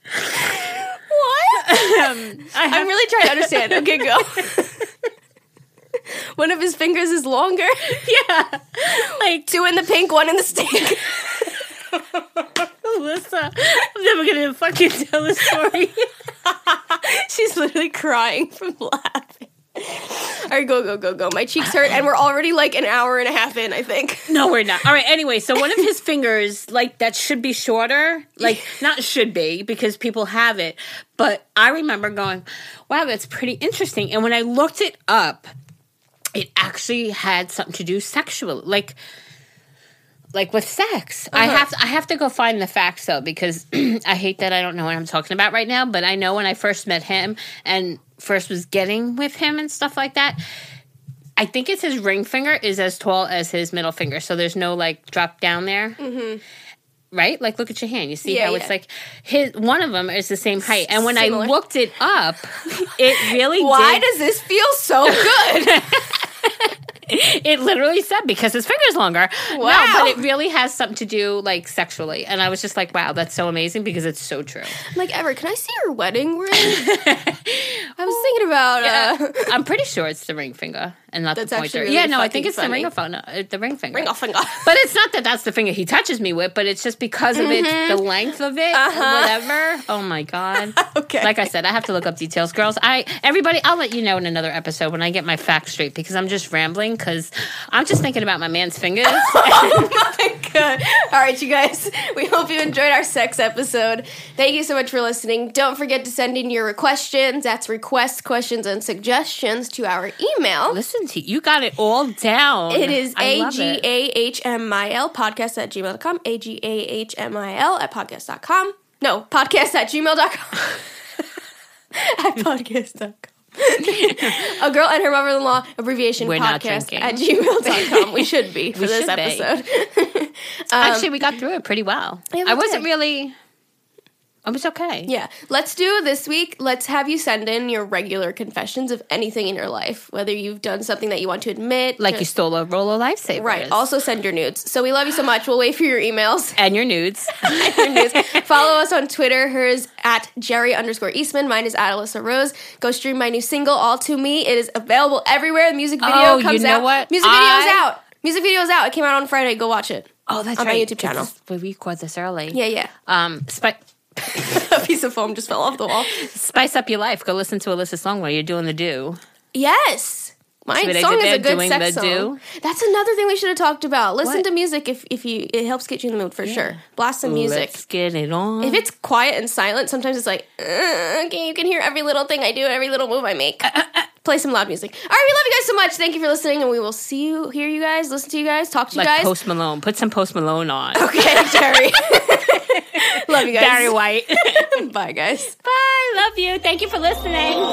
What? Um, I Um, I'm really trying to understand. Okay, go. One of his fingers is longer. yeah, like Two in the pink, one in the stink. Alyssa. I'm never gonna fucking tell the story. She's literally crying from laughing. All right, go, go, go, go. My cheeks hurt, and we're already like an hour and a half in, I think. No, we're not. All right. Anyway, so one of his fingers, like that, should be shorter. Like not should be because people have it, but I remember going, "Wow, that's pretty interesting." And when I looked it up, it actually had something to do sexual, like like with sex. I uh-huh. have to, I have to go find the facts though because I hate that I don't know what I'm talking about right now. But I know when I first met him and first was getting with him and stuff like that. I think it's his ring finger is as tall as his middle finger, so there's no like drop down there. Mm-hmm. Right? Like, look at your hand. You see Yeah, how yeah. it's like his one of them is the same height. And when Similar. I looked it up, it really Why did. does this feel so good? it literally said because his finger's longer. No, Wow. but it really has something to do like sexually. And I was just like, wow, that's so amazing because it's so true. like, Ever, can I see your wedding ring? I was thinking about. Uh, I'm pretty sure it's the ring finger and not That's the pointer. really yeah, no, I think it's funny. the ring finger. uh, The ring finger. ring finger. But it's not that that's the finger he touches me with, but it's just because of it, the length of it, whatever. Oh my god. Okay. Like I said, I have to look up details, girls. I everybody, I'll let you know in another episode when I get my facts straight because I'm just rambling because I'm just thinking about my man's fingers. oh my god. All right, you guys. We hope you enjoyed our sex episode. Thank you so much for listening. Don't forget to send in your questions. That's requests, questions, and suggestions to our email. Listen to you, got it all down. It is A G. A H M I L podcast at gmail.com. A G A H M I L at podcast.com. No, podcast at gmail.com. at podcast.com. a girl and her mother in law abbreviation We're podcast at gmail.com. We should be for We this episode. Actually, um, we got through it pretty well. Yeah, we I wasn't really. I was okay. Yeah, let's do this week. Let's have you send in your regular confessions of anything in your life, whether you've done something that you want to admit, Like to- you stole a roll of lifesavers. right. Also, send your nudes. So we love you so much. We'll wait for your emails. and your nudes. your news. Follow us on Twitter. Hers at Geri underscore Eastman. Mine is at Alyssa Rose. Go stream my new single, All To Me. It is available everywhere. The music video Oh, you comes know out. what? Music video is I- out. Music video is out. It came out on Friday. Go watch it. Oh, that's On my. YouTube channel. We record this early. Yeah, yeah. Um, spi- A piece of foam just fell off the wall. spice up your life. Go listen to Alyssa's song while you're doing the do. Yes. My See what I song did is a good Doing sex the song. do? That's another thing we should have talked about. Listen What? to music if if you it helps get you in the mood for sure. Blast some music. Let's get it on. If it's quiet and silent, sometimes it's like, uh, okay, you can hear every little thing I do, every little move I make. Uh, uh, uh. Play some loud music. All right, we love you guys so much. Thank you for listening, and we will see you, hear you guys, listen to you guys, talk to you like guys. Post Malone. Put some Post Malone on. okay, Geri. love you guys. Barry White. Bye, guys. Bye. Love you. Thank you for listening.